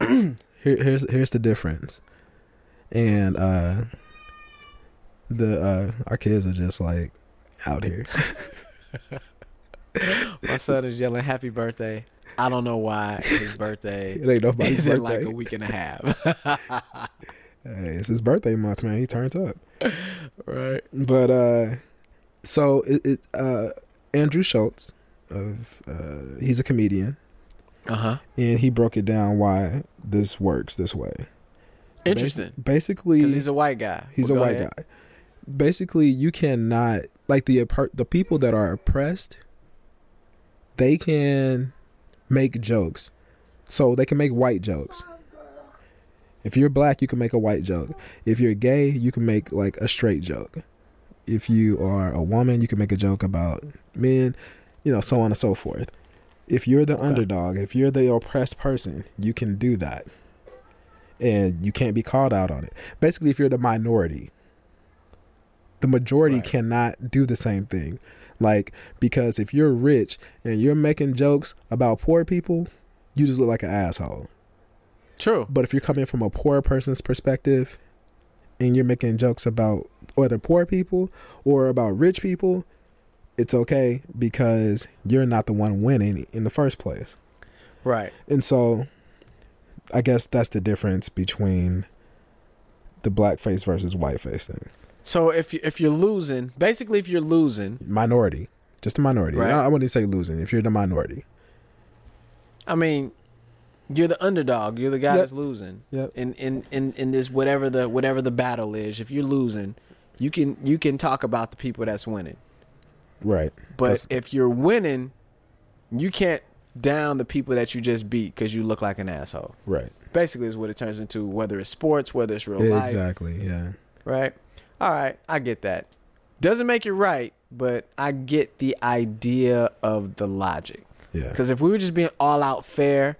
here, here's here's the difference. And uh the uh our kids are just like out here. My son is yelling "Happy birthday!" I don't know why his birthday It ain't nobody's is in like a week and a half. Hey, it's his birthday month, man. He turns up. right. But uh so it, it uh Andrew Schulz of uh he's a comedian Uh huh. and he broke it down why this works this way. Interesting. Basi- basically Because he's a white guy. He's Well, a white ahead. guy. Basically, you cannot like the the people that are oppressed. They can make jokes, so they can make white jokes. If you're black, you can make a white joke. If you're gay, you can make like a straight joke. If you are a woman, you can make a joke about men, you know, so on and so forth. If you're the Okay. underdog, if you're the oppressed person, you can do that. And you can't be called out on it. Basically, if you're the minority, the majority Right. cannot do the same thing. Like, because if you're rich and you're making jokes about poor people, you just look like an asshole. True. But if you're coming from a poor person's perspective and you're making jokes about whether poor people or about rich people, it's okay because you're not the one winning in the first place. Right. And so I guess that's the difference between the blackface versus whiteface thing. So if you, if you're losing, basically, if you're losing, Minority. Just a minority. Right. I, I wouldn't say losing if you're the minority. I mean, you're the underdog. You're the guy Yep. that's losing. Yep. In, in in in this whatever the whatever the battle is, if you're losing, you can you can talk about the people that's winning. Right. But That's- if you're winning, you can't down the people that you just beat because you look like an asshole. Right. Basically, is what it turns into. Whether it's sports, whether it's real life, Exactly. Yeah. right? All right, I get that. Doesn't make it right, but I get the idea of the logic. Yeah. Because if we were just being all out fair,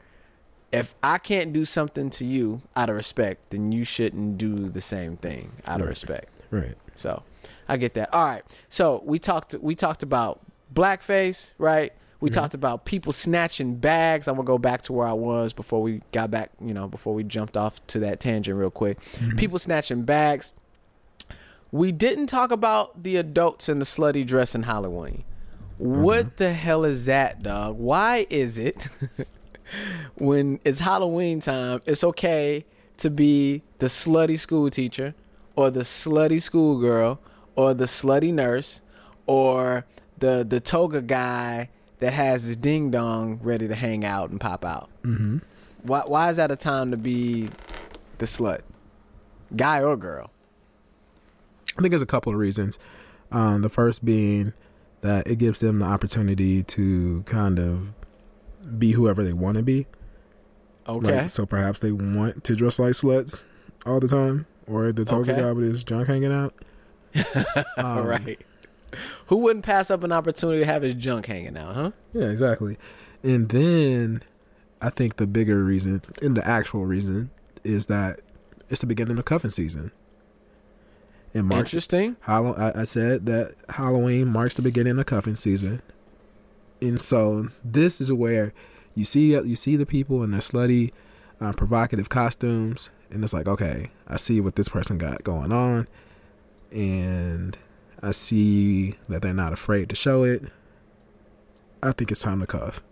if I can't do something to you out of respect, then you shouldn't do the same thing out of respect. Right. So I get that. All right. So we talked we talked about blackface, right? We Mhm. talked about people snatching bags. I'm gonna go back to where I was before we got back, you know, before we jumped off to that tangent real quick. Mhm. People snatching bags. we didn't talk about the adults in the slutty dress in Halloween. What the hell is that, dog? Why is it when it's Halloween time, it's okay to be the slutty school teacher or the slutty schoolgirl or the slutty nurse or the the toga guy that has his ding dong ready to hang out and pop out? Mm-hmm. Why why is that a time to be the slut? Guy or girl? I think there's a couple of reasons. Um, the first being that it gives them the opportunity to kind of be whoever they want to be. Okay. Like, so perhaps they want to dress like sluts all the time, or the toga Okay. guy with his junk hanging out. All Um, right. Who wouldn't pass up an opportunity to have his junk hanging out, huh? Yeah, exactly. And then I think the bigger reason, and the actual reason, is that it's the beginning of cuffing season. And March, Interesting. Hallow- I, I said that Halloween marks the beginning of cuffing season, and so this is where you see you see the people in their slutty, uh, provocative costumes, and it's like, okay, I see what this person got going on, and I see that they're not afraid to show it. I think it's time to cuff.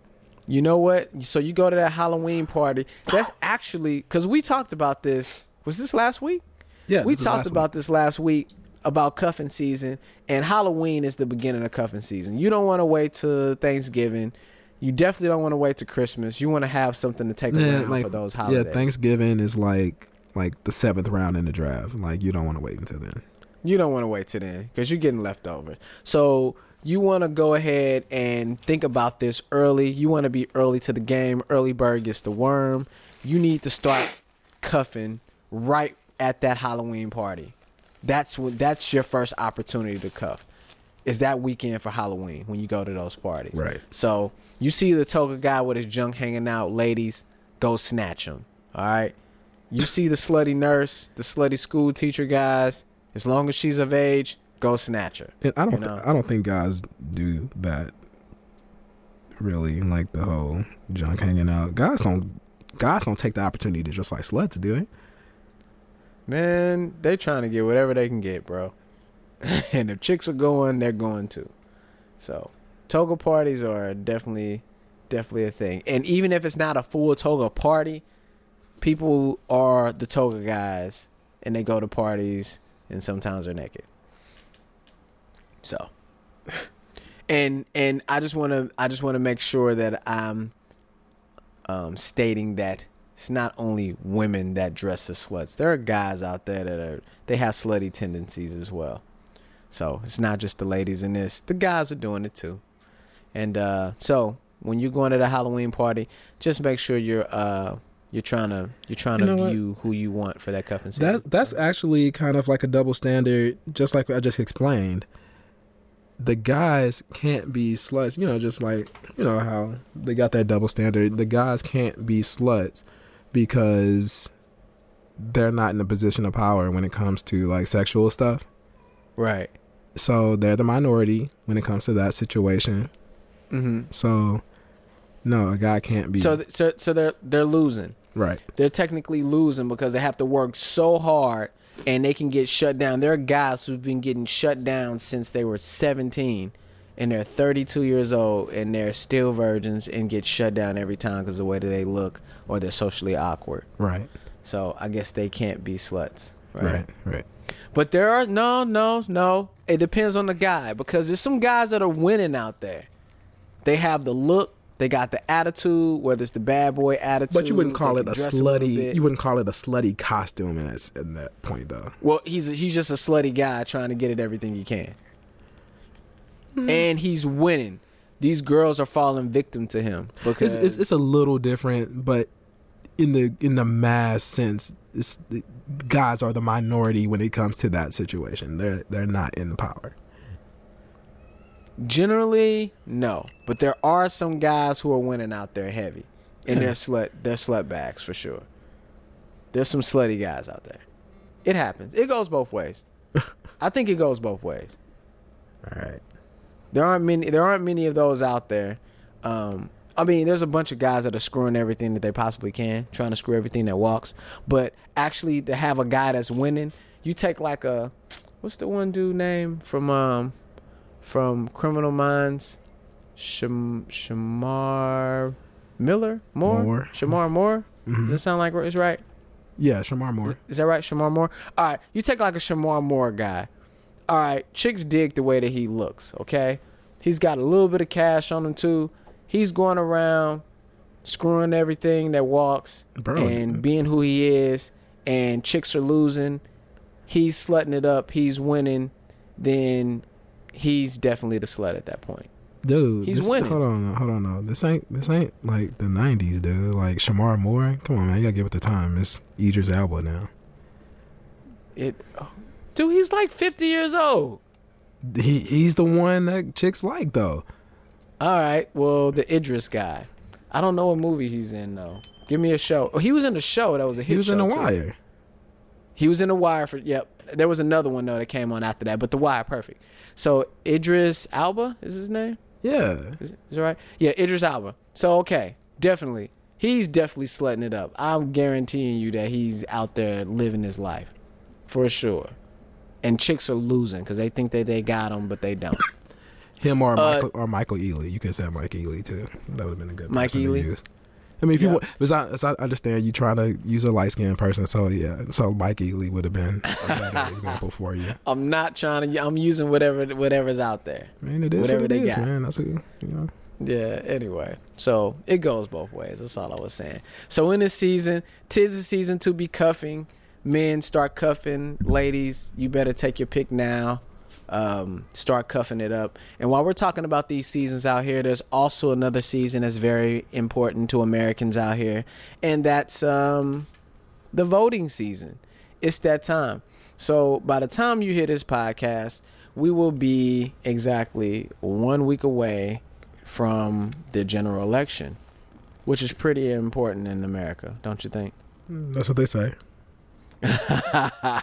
You know what? So you go to that Halloween party. That's actually because we talked about this. Was this last week? Yeah, we talked about this last week about cuffing season, and Halloween is the beginning of cuffing season. You don't want to wait till Thanksgiving. You definitely don't want to wait to Christmas. You want to have something to take Yeah, around like for those holidays. yeah, Thanksgiving is like like the seventh round in the draft. Like you don't want to wait until then. You don't want to wait till then because you're getting leftovers. So you want to go ahead and think about this early. You want to be early to the game. Early bird gets the worm. You need to start cuffing right at that Halloween party. That's when that's your first opportunity to cuff. Is that weekend for Halloween when you go to those parties? Right. So you see the toga guy with his junk hanging out, ladies, go snatch him. All right. You see the slutty nurse, the slutty school teacher guys. As long as she's of age, go snatch her. And I don't You know? I don't think guys do that. Really, like the whole junk hanging out. Guys don't guys don't take the opportunity to just like sluts, do it. Man, they trying to get whatever they can get, bro. and if chicks are going, they're going too. So toga parties are definitely definitely a thing. And even if it's not a full toga party, people are the toga guys and they go to parties and sometimes they're naked. So and and I just want to I just want to make sure that I'm um, stating that it's not only women that dress as sluts. There are guys out there that are they have slutty tendencies as well. So it's not just the ladies in this. The guys are doing it too. And uh, so when you're going to the Halloween party, just make sure you're uh, you're trying to you're trying You to what? view who you want for that cuffing season. That that's actually kind of like a double standard, just like I just explained. The guys can't be sluts, you know, just like you know how they got that double standard. The guys can't be sluts because they're not in a position of power when it comes to like sexual stuff. right. So they're the minority when it comes to that situation. hmm So no, a guy can't be So th- so so they're they're losing. right. they're technically losing because they have to work so hard and they can get shut down. There are guys who've been getting shut down since they were 17 and they're 32 years old and they're still virgins and get shut down every time because the way that they look or they're socially awkward. Right. So I guess they can't be sluts. Right. Right. Right. But there are no, no, no. It depends on the guy because there's some guys that are winning out there. They have the look, they got the attitude, whether it's the bad boy attitude. But you wouldn't call it a slutty. bit. You wouldn't call it a slutty costume in that in that point though. Well, he's he's just a slutty guy trying to get at everything he can, hmm. and he's winning. These girls are falling victim to him because It's, it's it's a little different, but in the in the mass sense, guys are the minority when it comes to that situation. They're they're not in the power. Generally no, but there are some guys who are winning out there heavy, and they're slut they're slut bags for sure. There's some slutty guys out there. It happens. It goes both ways. I think it goes both ways. All right. There aren't many. There aren't many of those out there. Um, I mean, there's a bunch of guys that are screwing everything that they possibly can, trying to screw everything that walks. But actually, to have a guy that's winning, you take like a what's the one dude name from um from Criminal Minds? Sham Shemar Miller Moore. Moore. Shemar Moore. Does Mhm. that sound like it's right? Yeah, Shemar Moore. Is that right, Shemar Moore? All right, you take like a Shemar Moore guy. All right, chicks dig the way that he looks. Okay, he's got a little bit of cash on him too. He's going around screwing everything that walks Bro, and being who he is. And chicks are losing. He's slutting it up. He's winning. Then he's definitely the slut at that point. dude, he's this, winning. Hold on, hold on, no. This ain't this ain't like the '90s, dude. Like Shemar Moore. Come on, man, you gotta give it the time. It's Idris Elba now. It, oh, dude, he's like fifty years old. He he's the one that chicks like though. All right. Well, the Idris guy. I don't know what movie he's in though. Give me a show. Oh, he was in a show that was a hit. He was in The too. He was in the Wire for. Yep. There was another one though that came on after that, but the Wire, perfect. So Idris Elba is his name. Yeah, Is, is right? Yeah, Idris Elba. So okay, definitely. He's definitely slutting it up. I'm guaranteeing you that he's out there living his life, for sure. And chicks are losing because they think that they got him, but they don't. him or Uh, Michael or Michael Ealy. You could say Mike Ealy too. That would have been a good Mike Ealy? I mean, if you Yeah. because I, as I understand you trying to use a light skinned person, so yeah, so Mike Ealy would have been a better example for you. I'm not trying to. I'm using whatever whatever's out there. Man, it is Whatever what it they is, got. man. That's who you know. Yeah, anyway. So it goes both ways. That's all I was saying. So in this season, tis the season to be cuffing. Men start cuffing. Ladies, you better take your pick now. Um, start cuffing it up. And while we're talking about these seasons out here, there's also another season that's very important to Americans out here, and that's um, the voting season. It's that time. So by the time you hear this podcast, we will be exactly one week away from the general election, which is pretty important in America, don't you think? That's what they say.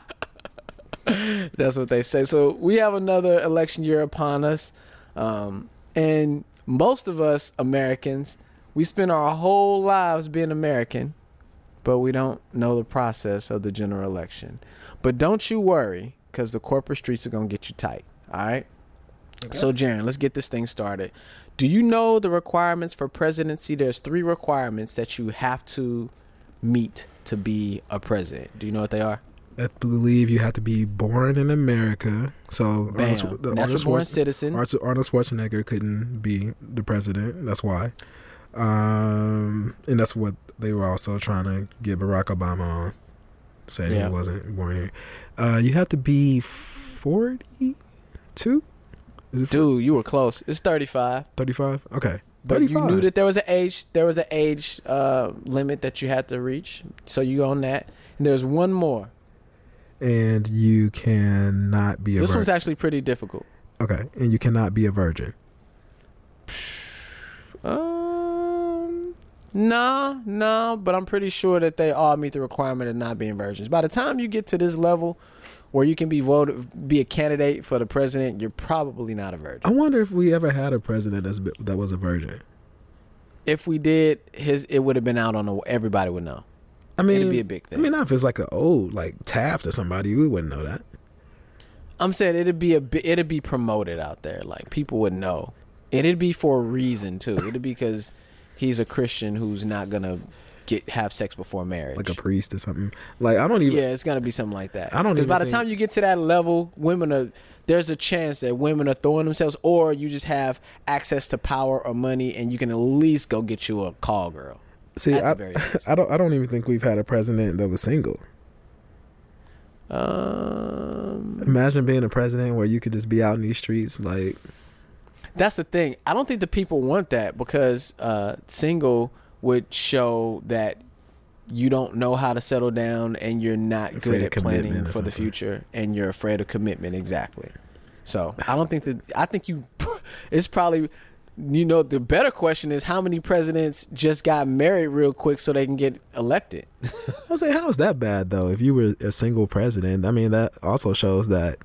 That's what they say. So we have another election year upon us. Um, and most of us Americans, we spend our whole lives being American, but we don't know the process of the general election. But don't you worry, because the corporate streetz are going to get you tight. All right? So, Jaron, let's get this thing started. Do you know the requirements for presidency? There's three requirements that you have to meet to be a president. Do you know what they are? I believe you have to be born in America. So Bam. Arnold, the- Natural Arnold, born citizen. Arnold Arnold Schwarzenegger couldn't be the president. That's why. Um, and that's what they were also trying to get Barack Obama on. Say Yeah. he wasn't born here. Uh, you have to be forty-two. Dude, you were close. It's 35. thirty-five? Okay, But you knew that there was an age there was an age uh, limit that you had to reach. So you own that. And there's one more. And you cannot be a virgin. This virgin. one's actually pretty difficult. okay, and you cannot be a virgin. Um Nah, nah, but I'm pretty sure that they all meet the requirement of not being virgins. By the time you get to this level where you can be voted be a candidate for the president, you're probably not a virgin. I wonder if we ever had a president that's that was a virgin. If we did, his it would have been out on the everybody would know. I mean, It'd be a big thing. I mean, not if it's like an old oh, like Taft or somebody, we wouldn't know that. I'm saying it'd be a it'd be promoted out there. Like people would know. It'd be for a reason too. It'd be because he's a Christian who's not gonna get have sex before marriage. like a priest or something. Like I don't even. yeah, it's gonna be something like that. I don't Because by the think- time you get to that level, women are there's a chance that women are throwing themselves, or you just have access to power or money, and you can at least go get you a call girl. See, I. I don't. I don't even think we've had a president that was single. Um, Imagine being a president where you could just be out in these streets, like That's the thing. I don't think the people want that because uh, single would show that you don't know how to settle down and you're not good at planning for the future and you're afraid of commitment exactly. So I don't think that I think you it's probably you know the better question is how many presidents just got married real quick so they can get elected. I say, how is that bad though? If you were a single president, I mean, that also shows that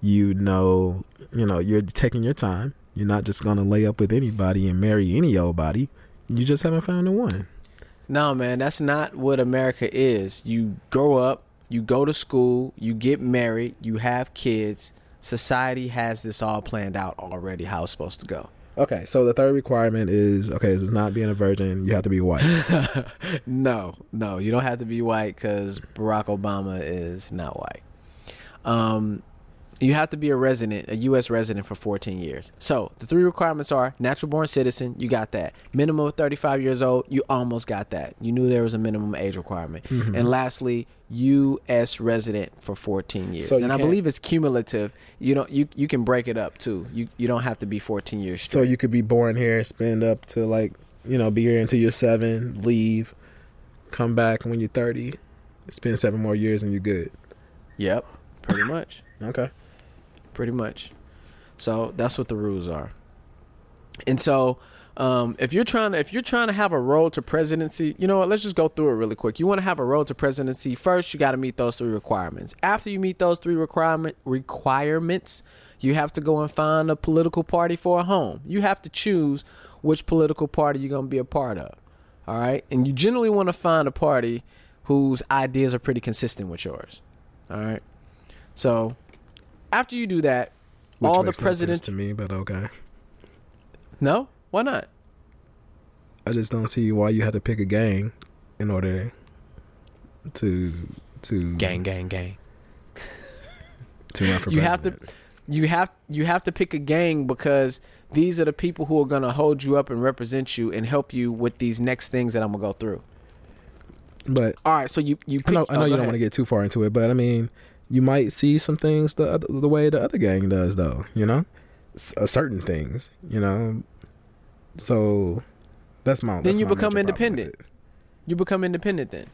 you know, you know, you're taking your time. You're not just gonna lay up with anybody and marry any old body. You just haven't found the one. No, man, that's not what America is. You grow up, you go to school, you get married, you have kids. Society has this all planned out already how it's supposed to go. Okay, so the third requirement is okay. is not being a virgin. You have to be white. no, no, you don't have to be white because Barack Obama is not white. Um, you have to be a resident, a U.S. resident for 14 years. So the three requirements are natural born citizen, you got that. Minimum of 35 years old, you almost got that. You knew there was a minimum age requirement. Mm-hmm. And lastly, U.S. resident for 14 years. So and I believe it's cumulative. You don't, you you can break it up too. You you don't have to be 14 years Straight. so you could be born here, spend up to like you know, be here until you're seven, leave, come back when you're thirty, spend seven more years, and you're good. yep, pretty much. Okay. pretty much. So that's what the rules are. And so, um, if you're trying to if you're trying to have a road to presidency, you know what? Let's just go through it really quick. You want to have a road to presidency. First, you got to meet those three requirements. After you meet those three requirement requirements, you have to go and find a political party for a home. You have to choose which political party you're gonna be a part of. All right, and you generally want to find a party whose ideas are pretty consistent with yours. All right, so after you do that, Which all the makes no to me, but okay. No, why not? I just don't see why you have to pick a gang in order to to Gang, gang, gang. to run for You have to, you have, you have to pick a gang because these are the people who are gonna hold you up and represent you and help you with these next things that I'm gonna go through. But All right, so you you I know I know oh, you don't want to get too far into it, but I mean, you might see some things the other, the way the other gang does, though. You know, S- uh, certain things. You know, so that's my. Then that's you my become major problem with independent. You become independent then.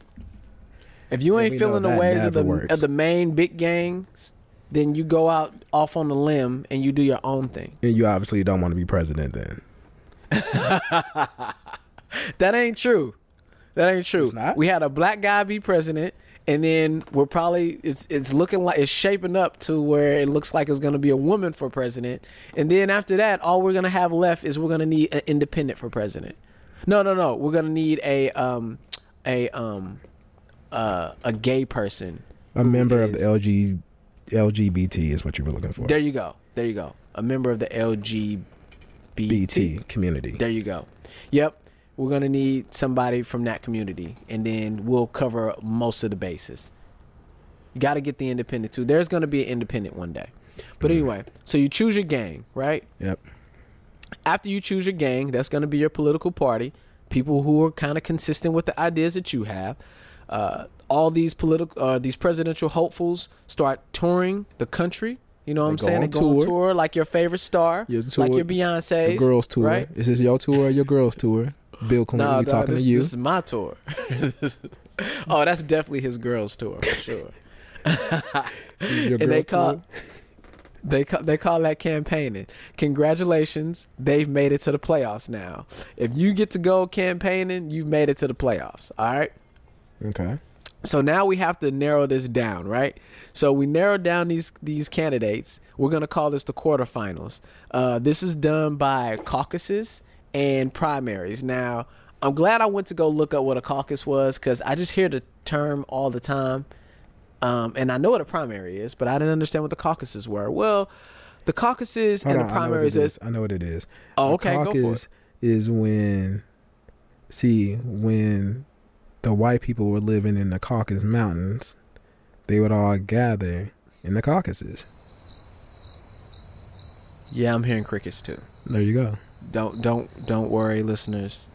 If you ain't feeling the ways of the works. of the main big gangs, then you go out off on the limb and you do your own thing. And you obviously don't want to be president then. That ain't true. That ain't true. It's not? We had a black guy be president, and then we're probably it's it's looking like it's shaping up to where it looks like it's gonna be a woman for president, and then after that, all we're gonna have left is we're gonna need an independent for president. No, no, no. We're gonna need a um a um uh a gay person. A member of the LG LGBT is what you were looking for. There you go. There you go. A member of the LGBT BT community. There you go. Yep. We're gonna need somebody from that community, and then we'll cover most of the bases. You got to get the independent too. There's gonna be an independent one day. But anyway, so you choose your gang, right? Yep. After you choose your gang, that's gonna be your political party. People who are kind of consistent with the ideas that you have. Uh, all these political, uh, these presidential hopefuls start touring the country. You know what I'm go saying? They go on tour. tour like your favorite star, Your like your Beyonce's, girls tour. right? Is this your tour or your girls tour? Bill Clinton, No, we no, talking this, to you. This is my tour. oh, that's definitely his girls tour for sure. This is your and they call tour? they call they call that campaigning. Congratulations, they've made it to the playoffs now. If you get to go campaigning, you've made it to the playoffs. All right. Okay. So now we have to narrow this down, right? So we narrowed down these these candidates. We're gonna call this the quarterfinals. Uh, this is done by caucuses and primaries. Now, I'm glad I went to go look up what a caucus was because I just hear the term all the time, um, and I know what a primary is, but I didn't understand what the caucuses were. Well, the caucuses Hold and on, the I primaries it is is. I know what it is. Oh, okay, go for caucus is when, see, when the white people were living in the Caucasus Mountains, they would all gather in the Caucasus. yeah, I'm hearing crickets too. There you go. Don't don't don't worry listeners.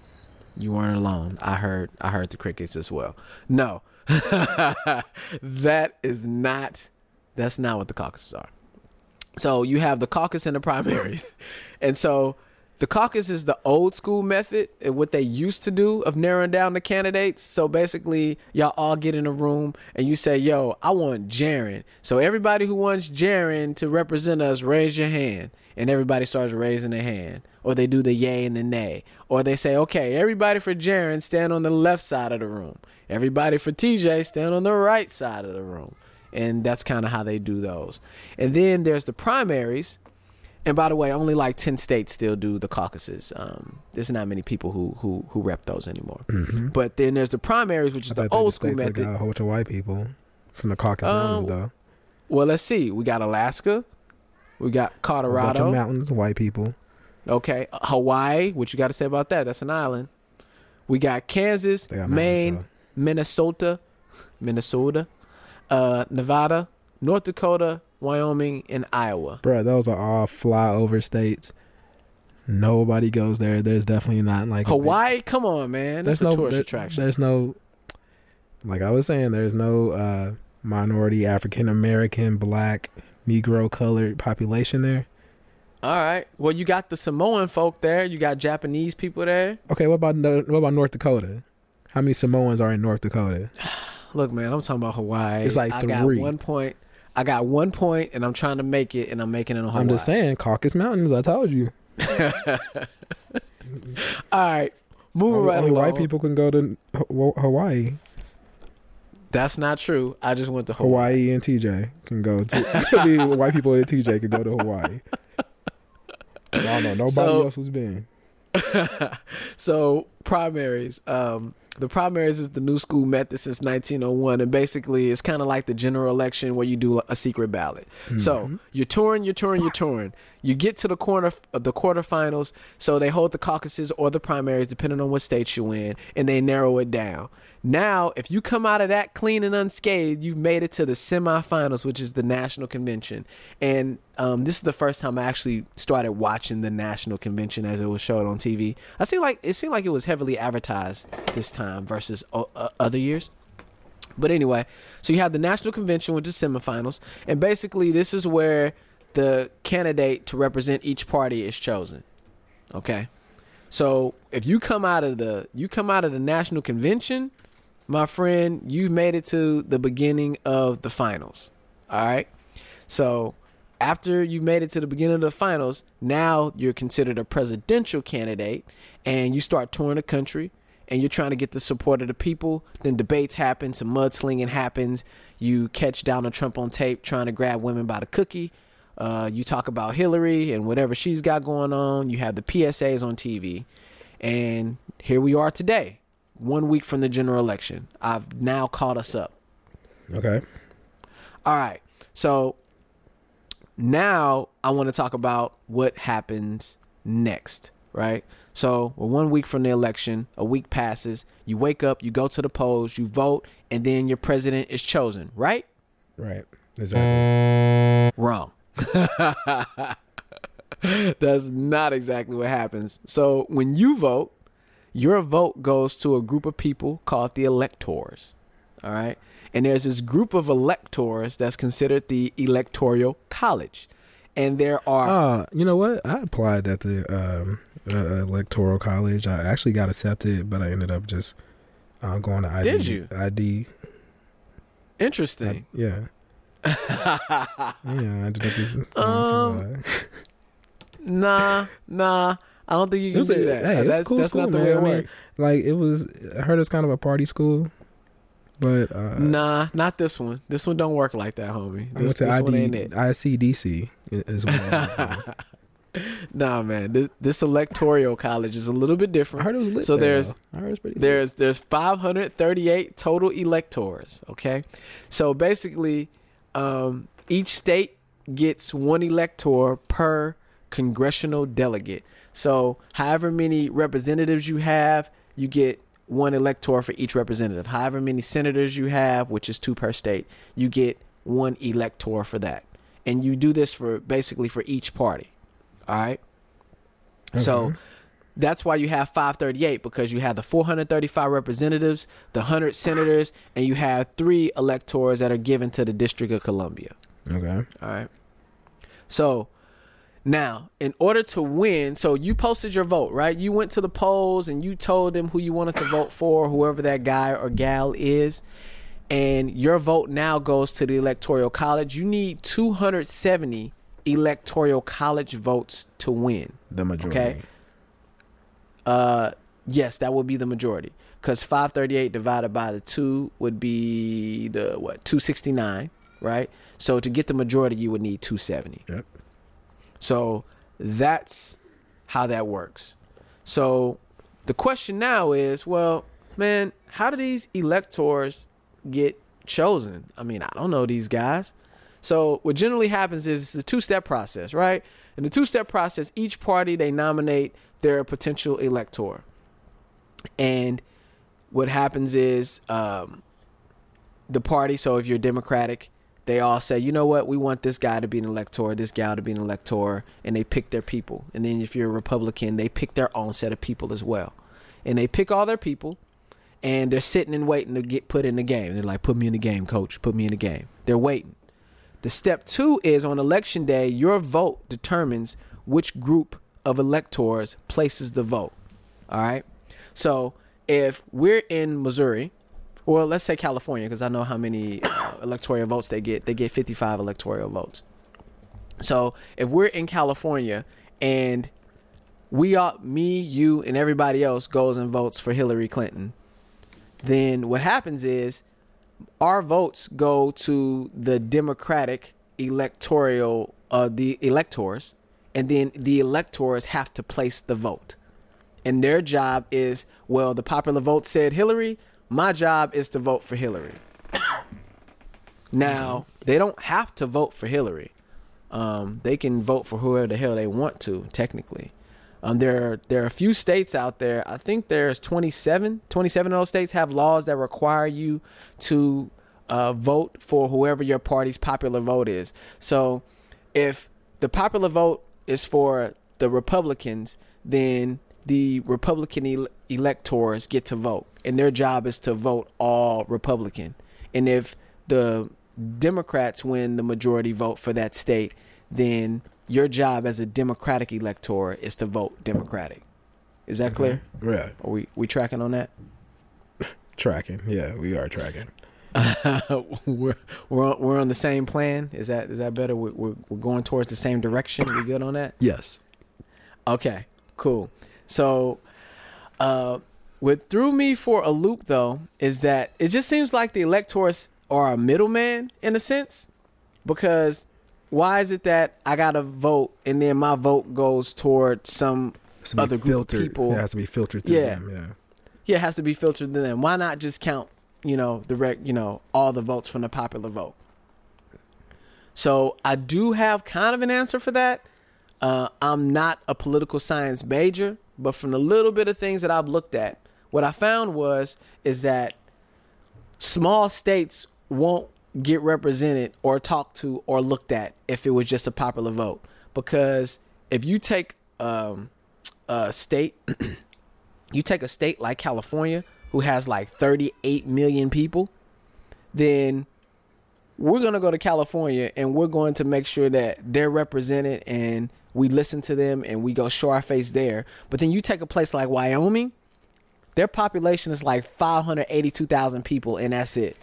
You weren't alone. I heard i heard the crickets as well. No. That is not that's not what the caucuses are. So you have the caucus and the primaries. And so the caucus is the old school method and what they used to do of narrowing down the candidates. So basically, y'all all get in a room and you say, "Yo, I want Jaron." So everybody who wants Jaron to represent us, raise your hand, and everybody starts raising their hand, or they do the yay and the nay, or they say, "Okay, everybody for Jaron, stand on the left side of the room. Everybody for TJ, stand on the right side of the room." And that's kind of how they do those. And then there's the primaries, and by the way, only like ten states still do the caucuses. Um, there's not many people who who who rep those anymore. But then there's the primaries, which is Mm-hmm. The old just school method. got a whole bunch of white people from the Caucasus Um, Mountains, though. Well, let's see. We got Alaska. We got A bunch of Colorado. mountains, white people. Okay, Hawaii. What you got to say about that? That's an island. We got Kansas, got Maine, Minnesota, Minnesota, uh, Nevada, North Dakota, Wyoming, and Iowa. Bruh, those are all flyover states. Nobody goes there. There's definitely not like a big- Hawaii, come on, man. That's there's a no tourist there- attraction. There's no like I was saying. There's no uh, minority African American, Black, Negro, colored population there. All right. Well, you got the Samoan folk there. You got Japanese people there. Okay, what about what about North Dakota? How many Samoans are in North Dakota? Look, man, I'm talking about Hawaii. It's like I got three. one point. I got one point, and I'm trying to make it, and I'm making it on Hawaii. I'm just saying, Caucasus Mountains. I told you. All right. Moving Only, right only along. white people can go to Hawaii. That's not true. I just went to Hawaii. Hawaii and TJ can go to. White people and TJ can go to Hawaii. No, no, nobody So- else was been. so primaries. Um, the primaries is the new school method since 1901, and basically it's kind of like the general election where you do a secret ballot. So you're touring, you're touring, you're touring. You get to the corner, uh, the quarterfinals. So they hold the caucuses or the primaries, depending on what state you're in, and they narrow it down. Now, if you come out of that clean and unscathed, you've made it to the semifinals, which is the national convention. And um, this is the first time I actually started watching the national convention as it was showed on TV. I see like it seemed like it was heavily advertised this time versus o- uh, other years. But anyway, so you have the national convention with the semifinals, and basically this is where the candidate to represent each party is chosen. Okay, so if you come out of the you come out of the national convention, my friend, you've made it to the beginning of the finals. All right, so after you've made it to the beginning of the finals, now you're considered a presidential candidate, and you start touring the country and you're trying to get the support of the people. Then debates happen, some mudslinging happens. You catch Donald Trump on tape trying to grab women by the cookie. Uh, you talk about Hillary and whatever she's got going on. You have the PSAs on TV. And here we are today, one week from the general election. I've now caught us up. Okay. All right. So now I want to talk about what happens next, right? So we're one week from the election. A week passes. You wake up, you go to the polls, you vote, and then your president is chosen, right? Right. Exactly. Wrong. That's not exactly what happens. So when you vote, your vote goes to a group of people called the electors. All right. And there's this group of electors that's considered the electoral college. And there are Uh, you know what? I applied at the um, uh, electoral college. I actually got accepted, but I ended up just uh, going to ID. Did you? ID. interesting. yeah. yeah. I ended up just going Um, to. Nah, nah. I don't think you can was a- do that. hey, it's that's cool that's school, not the man. way it I mean, works. like it was. I heard it's kind of a party school, but uh, Nah, not this one. This one don't work like that, homie. I went This, to this one ain't it. ICDC is what. Nah, man. This, this electoral college is a little bit different. I heard it was lit. So there, there's- though. I heard it's pretty. There's there's 538 total electors. Okay, so basically, um, each state gets one elector per congressional delegate. So however many representatives you have, you get one elector for each representative. However many senators you have, which is two per state, you get one elector for that. And you do this for basically for each party. All right. So that's why you have 538 because you have the 435 representatives, the 100 senators, and you have three electors that are given to the District of Columbia. okay. All right. So now, in order to win, so you posted your vote, right? You went to the polls and you told them who you wanted to vote for, whoever that guy or gal is. And your vote now goes to the Electoral College. You need 270 Electoral College votes to win. The majority. Okay. Uh, yes, that would be the majority. Because 538 divided by the two would be the what 269, right? So to get the majority, you would need 270. Yep. So that's how that works. So the question now is, well, man, how do these electors get chosen. I mean, I don't know these guys. So what generally happens is it's a two-step process, right? In the two-step process, each party they nominate their potential elector, and what happens is um, the party. So if you're Democratic, they all say, you know what, we want this guy to be an elector, this gal to be an elector, and they pick their people. And then if you're a Republican, they pick their own set of people as well, and they pick all their people, and they're sitting and waiting to get put in the game. They're like, put me in the game, coach, put me in the game. They're waiting. The step two is on election day, your vote determines which group of electors places the vote. All right. So if we're in Missouri, or let's say California, because I know how many uh, electoral votes they get. They get 55 electoral votes. So if we're in California and we are me, you, and everybody else goes and votes for Hillary Clinton, then what happens is our votes go to the Democratic electoral uh, the electors, and then the electors have to place the vote. And their job is well, the popular vote said Hillary. My job is to vote for Hillary. now they don't have to vote for Hillary. Um, they can vote for whoever the hell they want to. Technically, um, there are, there are a few states out there. I think there's 27. 27 of those states have laws that require you to uh, vote for whoever your party's popular vote is. So, if the popular vote is for the Republicans, then the Republican electors get to vote, and their job is to vote all Republican. And if the Democrats win the majority vote for that state, then your job as a Democratic elector is to vote Democratic. Is that clear? Mm-hmm. Yeah, Are we we tracking on that? tracking. Yeah, we are tracking. we're we're on, we're on the same plan. Is that is that better? We're, we're we're going towards the same direction. We good on that? Yes. Okay, cool. So, uh, what threw me for a loop though is that it just seems like the electors are a middleman in a sense, because why is it that I gotta vote and then my vote goes toward some Other group of people. It has to be filtered through Yeah. them. Yeah. yeah, it has to be filtered through them. Why not just count, you know, the rec, you know, all the votes from the popular vote? So I do have kind of an answer for that. Uh, I'm not a political science major, but from the little bit of things that I've looked at, what I found was is that small states won't get represented or talked to or looked at if it was just a popular vote. Because if you take um, a state you take a state like California, who has like 38 million people, then we're going to go to California and we're going to make sure that they're represented and we listen to them and we go show our face there. But then you take a place like Wyoming, their population is like 582,000 people and that's it.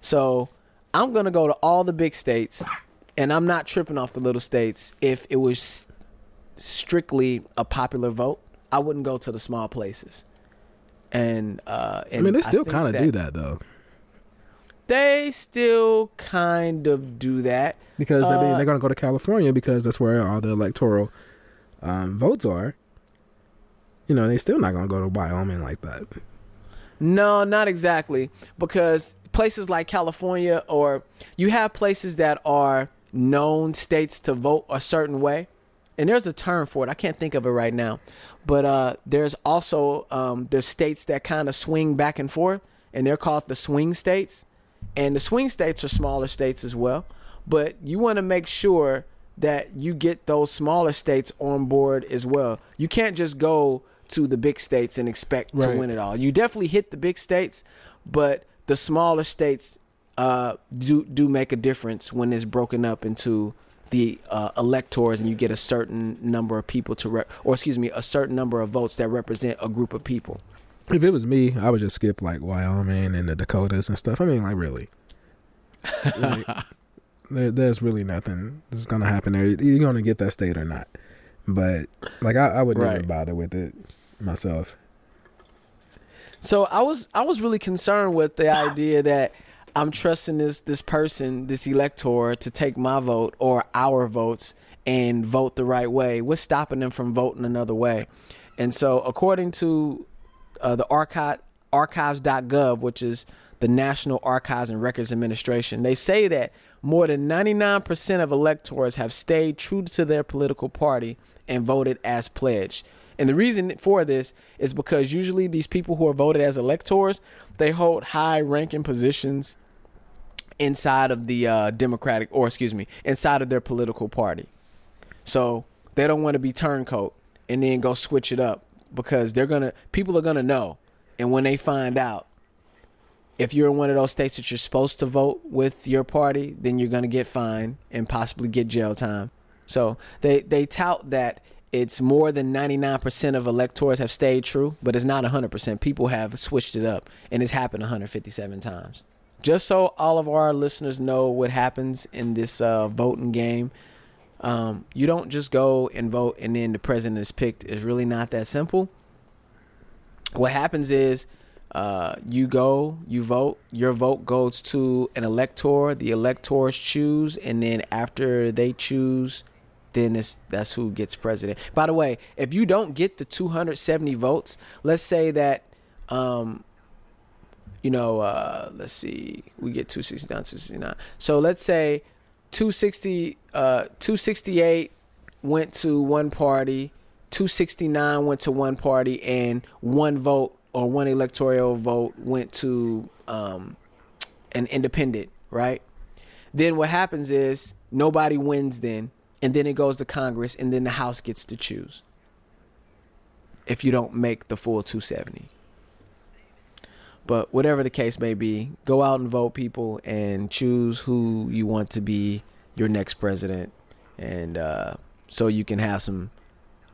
So I'm going to go to all the big states and I'm not tripping off the little states if it was strictly a popular vote. I wouldn't go to the small places. And uh I mean, they still kind of do that though, They still kind of do that. because I mean, Uh, they're going to go to California because that's where all the electoral um, votes are. You know, they're still not going to go to Wyoming like that. No, not exactly. Because places like California or you have places that are known states to vote a certain way. And there's a term for it. I can't think of it right now. But uh, there's also um, there's states that kind of swing back and forth, and they're called the swing states. And the swing states are smaller states as well. But you want to make sure that you get those smaller states on board as well. You can't just go to the big states and expect Right. to win it all. You definitely hit the big states, but the smaller states uh, do do make a difference when it's broken up into the uh, electors and you get a certain number of people to rep, or excuse me, a certain number of votes that represent a group of people. If it was me, I would just skip like Wyoming and the Dakotas and stuff. I mean, like really, like, there, there's really nothing that's gonna happen there. You're gonna get that state or not. But like, I, I would never Right. bother with it myself. So I was I was really concerned with the idea that I'm trusting this this person, this elector, to take my vote or our votes and vote the right way. What's stopping them from voting another way? And so, according to uh, the archive archives.gov, which is the National Archives and Records Administration. They say that more than 99% of electors have stayed true to their political party and voted as pledged. And the reason for this is because usually these people who are voted as electors, they hold high ranking positions inside of the uh, Democratic, or excuse me, inside of their political party. So they don't want to be turncoat and then go switch it up because they're gonna people are gonna know, and when they find out, if you're in one of those states that you're supposed to vote with your party, then you're gonna get fined and possibly get jail time. So they they tout that it's more than 99% of electors have stayed true, but it's not 100%. People have switched it up, and it's happened 157 times. Just so all of our listeners know what happens in this uh, voting game, um, you don't just go and vote and then the president is picked. It's really not that simple. What happens is uh, you go, you vote, your vote goes to an elector, the electors choose, and then after they choose, then it's, that's who gets president. By the way, if you don't get the 270 votes, let's say that, um, you know, uh, let's see, we get 269, 269. So let's say 260, uh, 268 went to one party, 269 went to one party, and one vote or one electoral vote went to um, an independent, right? Then what happens is nobody wins then and then it goes to Congress, and then the House gets to choose if you don't make the full 270. But whatever the case may be, go out and vote, people, and choose who you want to be your next president, and uh, so you can have some,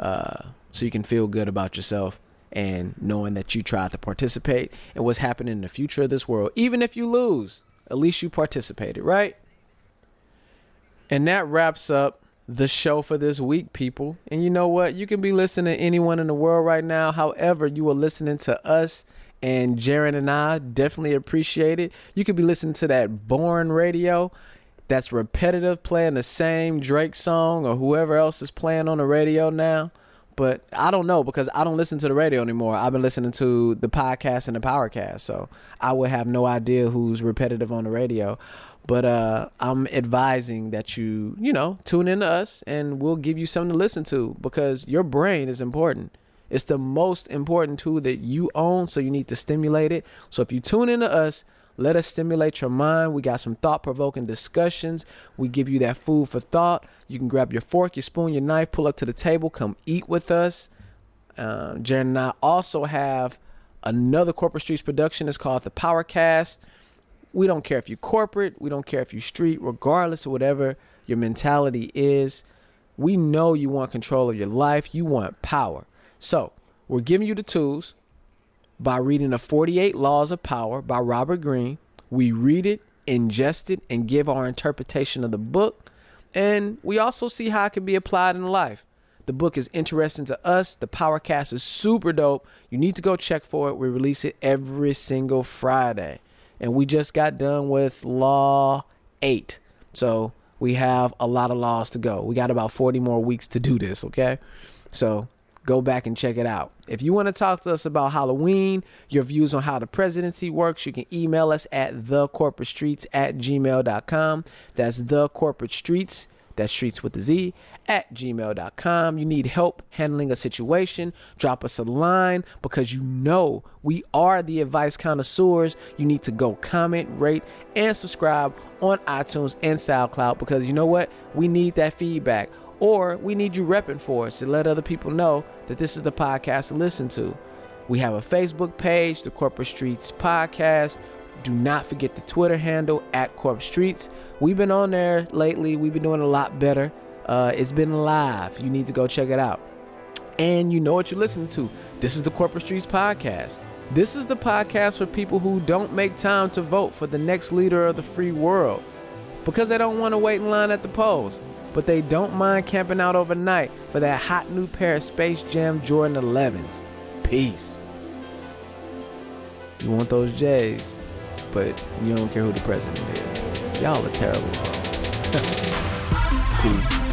uh, so you can feel good about yourself and knowing that you tried to participate in what's happening in the future of this world. Even if you lose, at least you participated, right? And that wraps up the show for this week, people. And you know what? You can be listening to anyone in the world right now. However, you are listening to us and Jaron and I definitely appreciate it. You could be listening to that boring radio that's repetitive, playing the same Drake song or whoever else is playing on the radio now. But I don't know because I don't listen to the radio anymore. I've been listening to the podcast and the powercast. So I would have no idea who's repetitive on the radio. But uh, I'm advising that you, you know, tune in to us and we'll give you something to listen to because your brain is important. It's the most important tool that you own, so you need to stimulate it. So if you tune in to us, let us stimulate your mind. We got some thought provoking discussions. We give you that food for thought. You can grab your fork, your spoon, your knife, pull up to the table, come eat with us. Um, Jaron and I also have another Corporate Streetz production. It's called The Powercast. We don't care if you're corporate, we don't care if you're street, regardless of whatever your mentality is. We know you want control of your life, you want power. So, we're giving you the tools by reading the 48 Laws of Power by Robert Greene. We read it, ingest it, and give our interpretation of the book. And we also see how it can be applied in life. The book is interesting to us. The Powercast is super dope. You need to go check for it. We release it every single Friday and we just got done with law eight. So we have a lot of laws to go. We got about 40 more weeks to do this, okay? So go back and check it out. If you want to talk to us about Halloween, your views on how the presidency works, you can email us at thecorporatestreetz at gmail.com. That's the corporate streets, that's streets with the Z, at gmail.com. You need help handling a situation, drop us a line because you know we are the advice connoisseurs. You need to go comment, rate, and subscribe on iTunes and SoundCloud because you know what? We need that feedback. Or we need you repping for us to let other people know that this is the podcast to listen to. We have a Facebook page, the Corporate Streetz Podcast. Do not forget the Twitter handle at Corp Streetz. We've been on there lately. We've been doing a lot better. Uh, it's been live. You need to go check it out. And you know what you're listening to. This is the Corporate Streetz Podcast. This is the podcast for people who don't make time to vote for the next leader of the free world because they don't want to wait in line at the polls, but they don't mind camping out overnight for that hot new pair of Space Jam Jordan 11s. Peace. You want those J's, but you don't care who the president is. Y'all are terrible. Peace.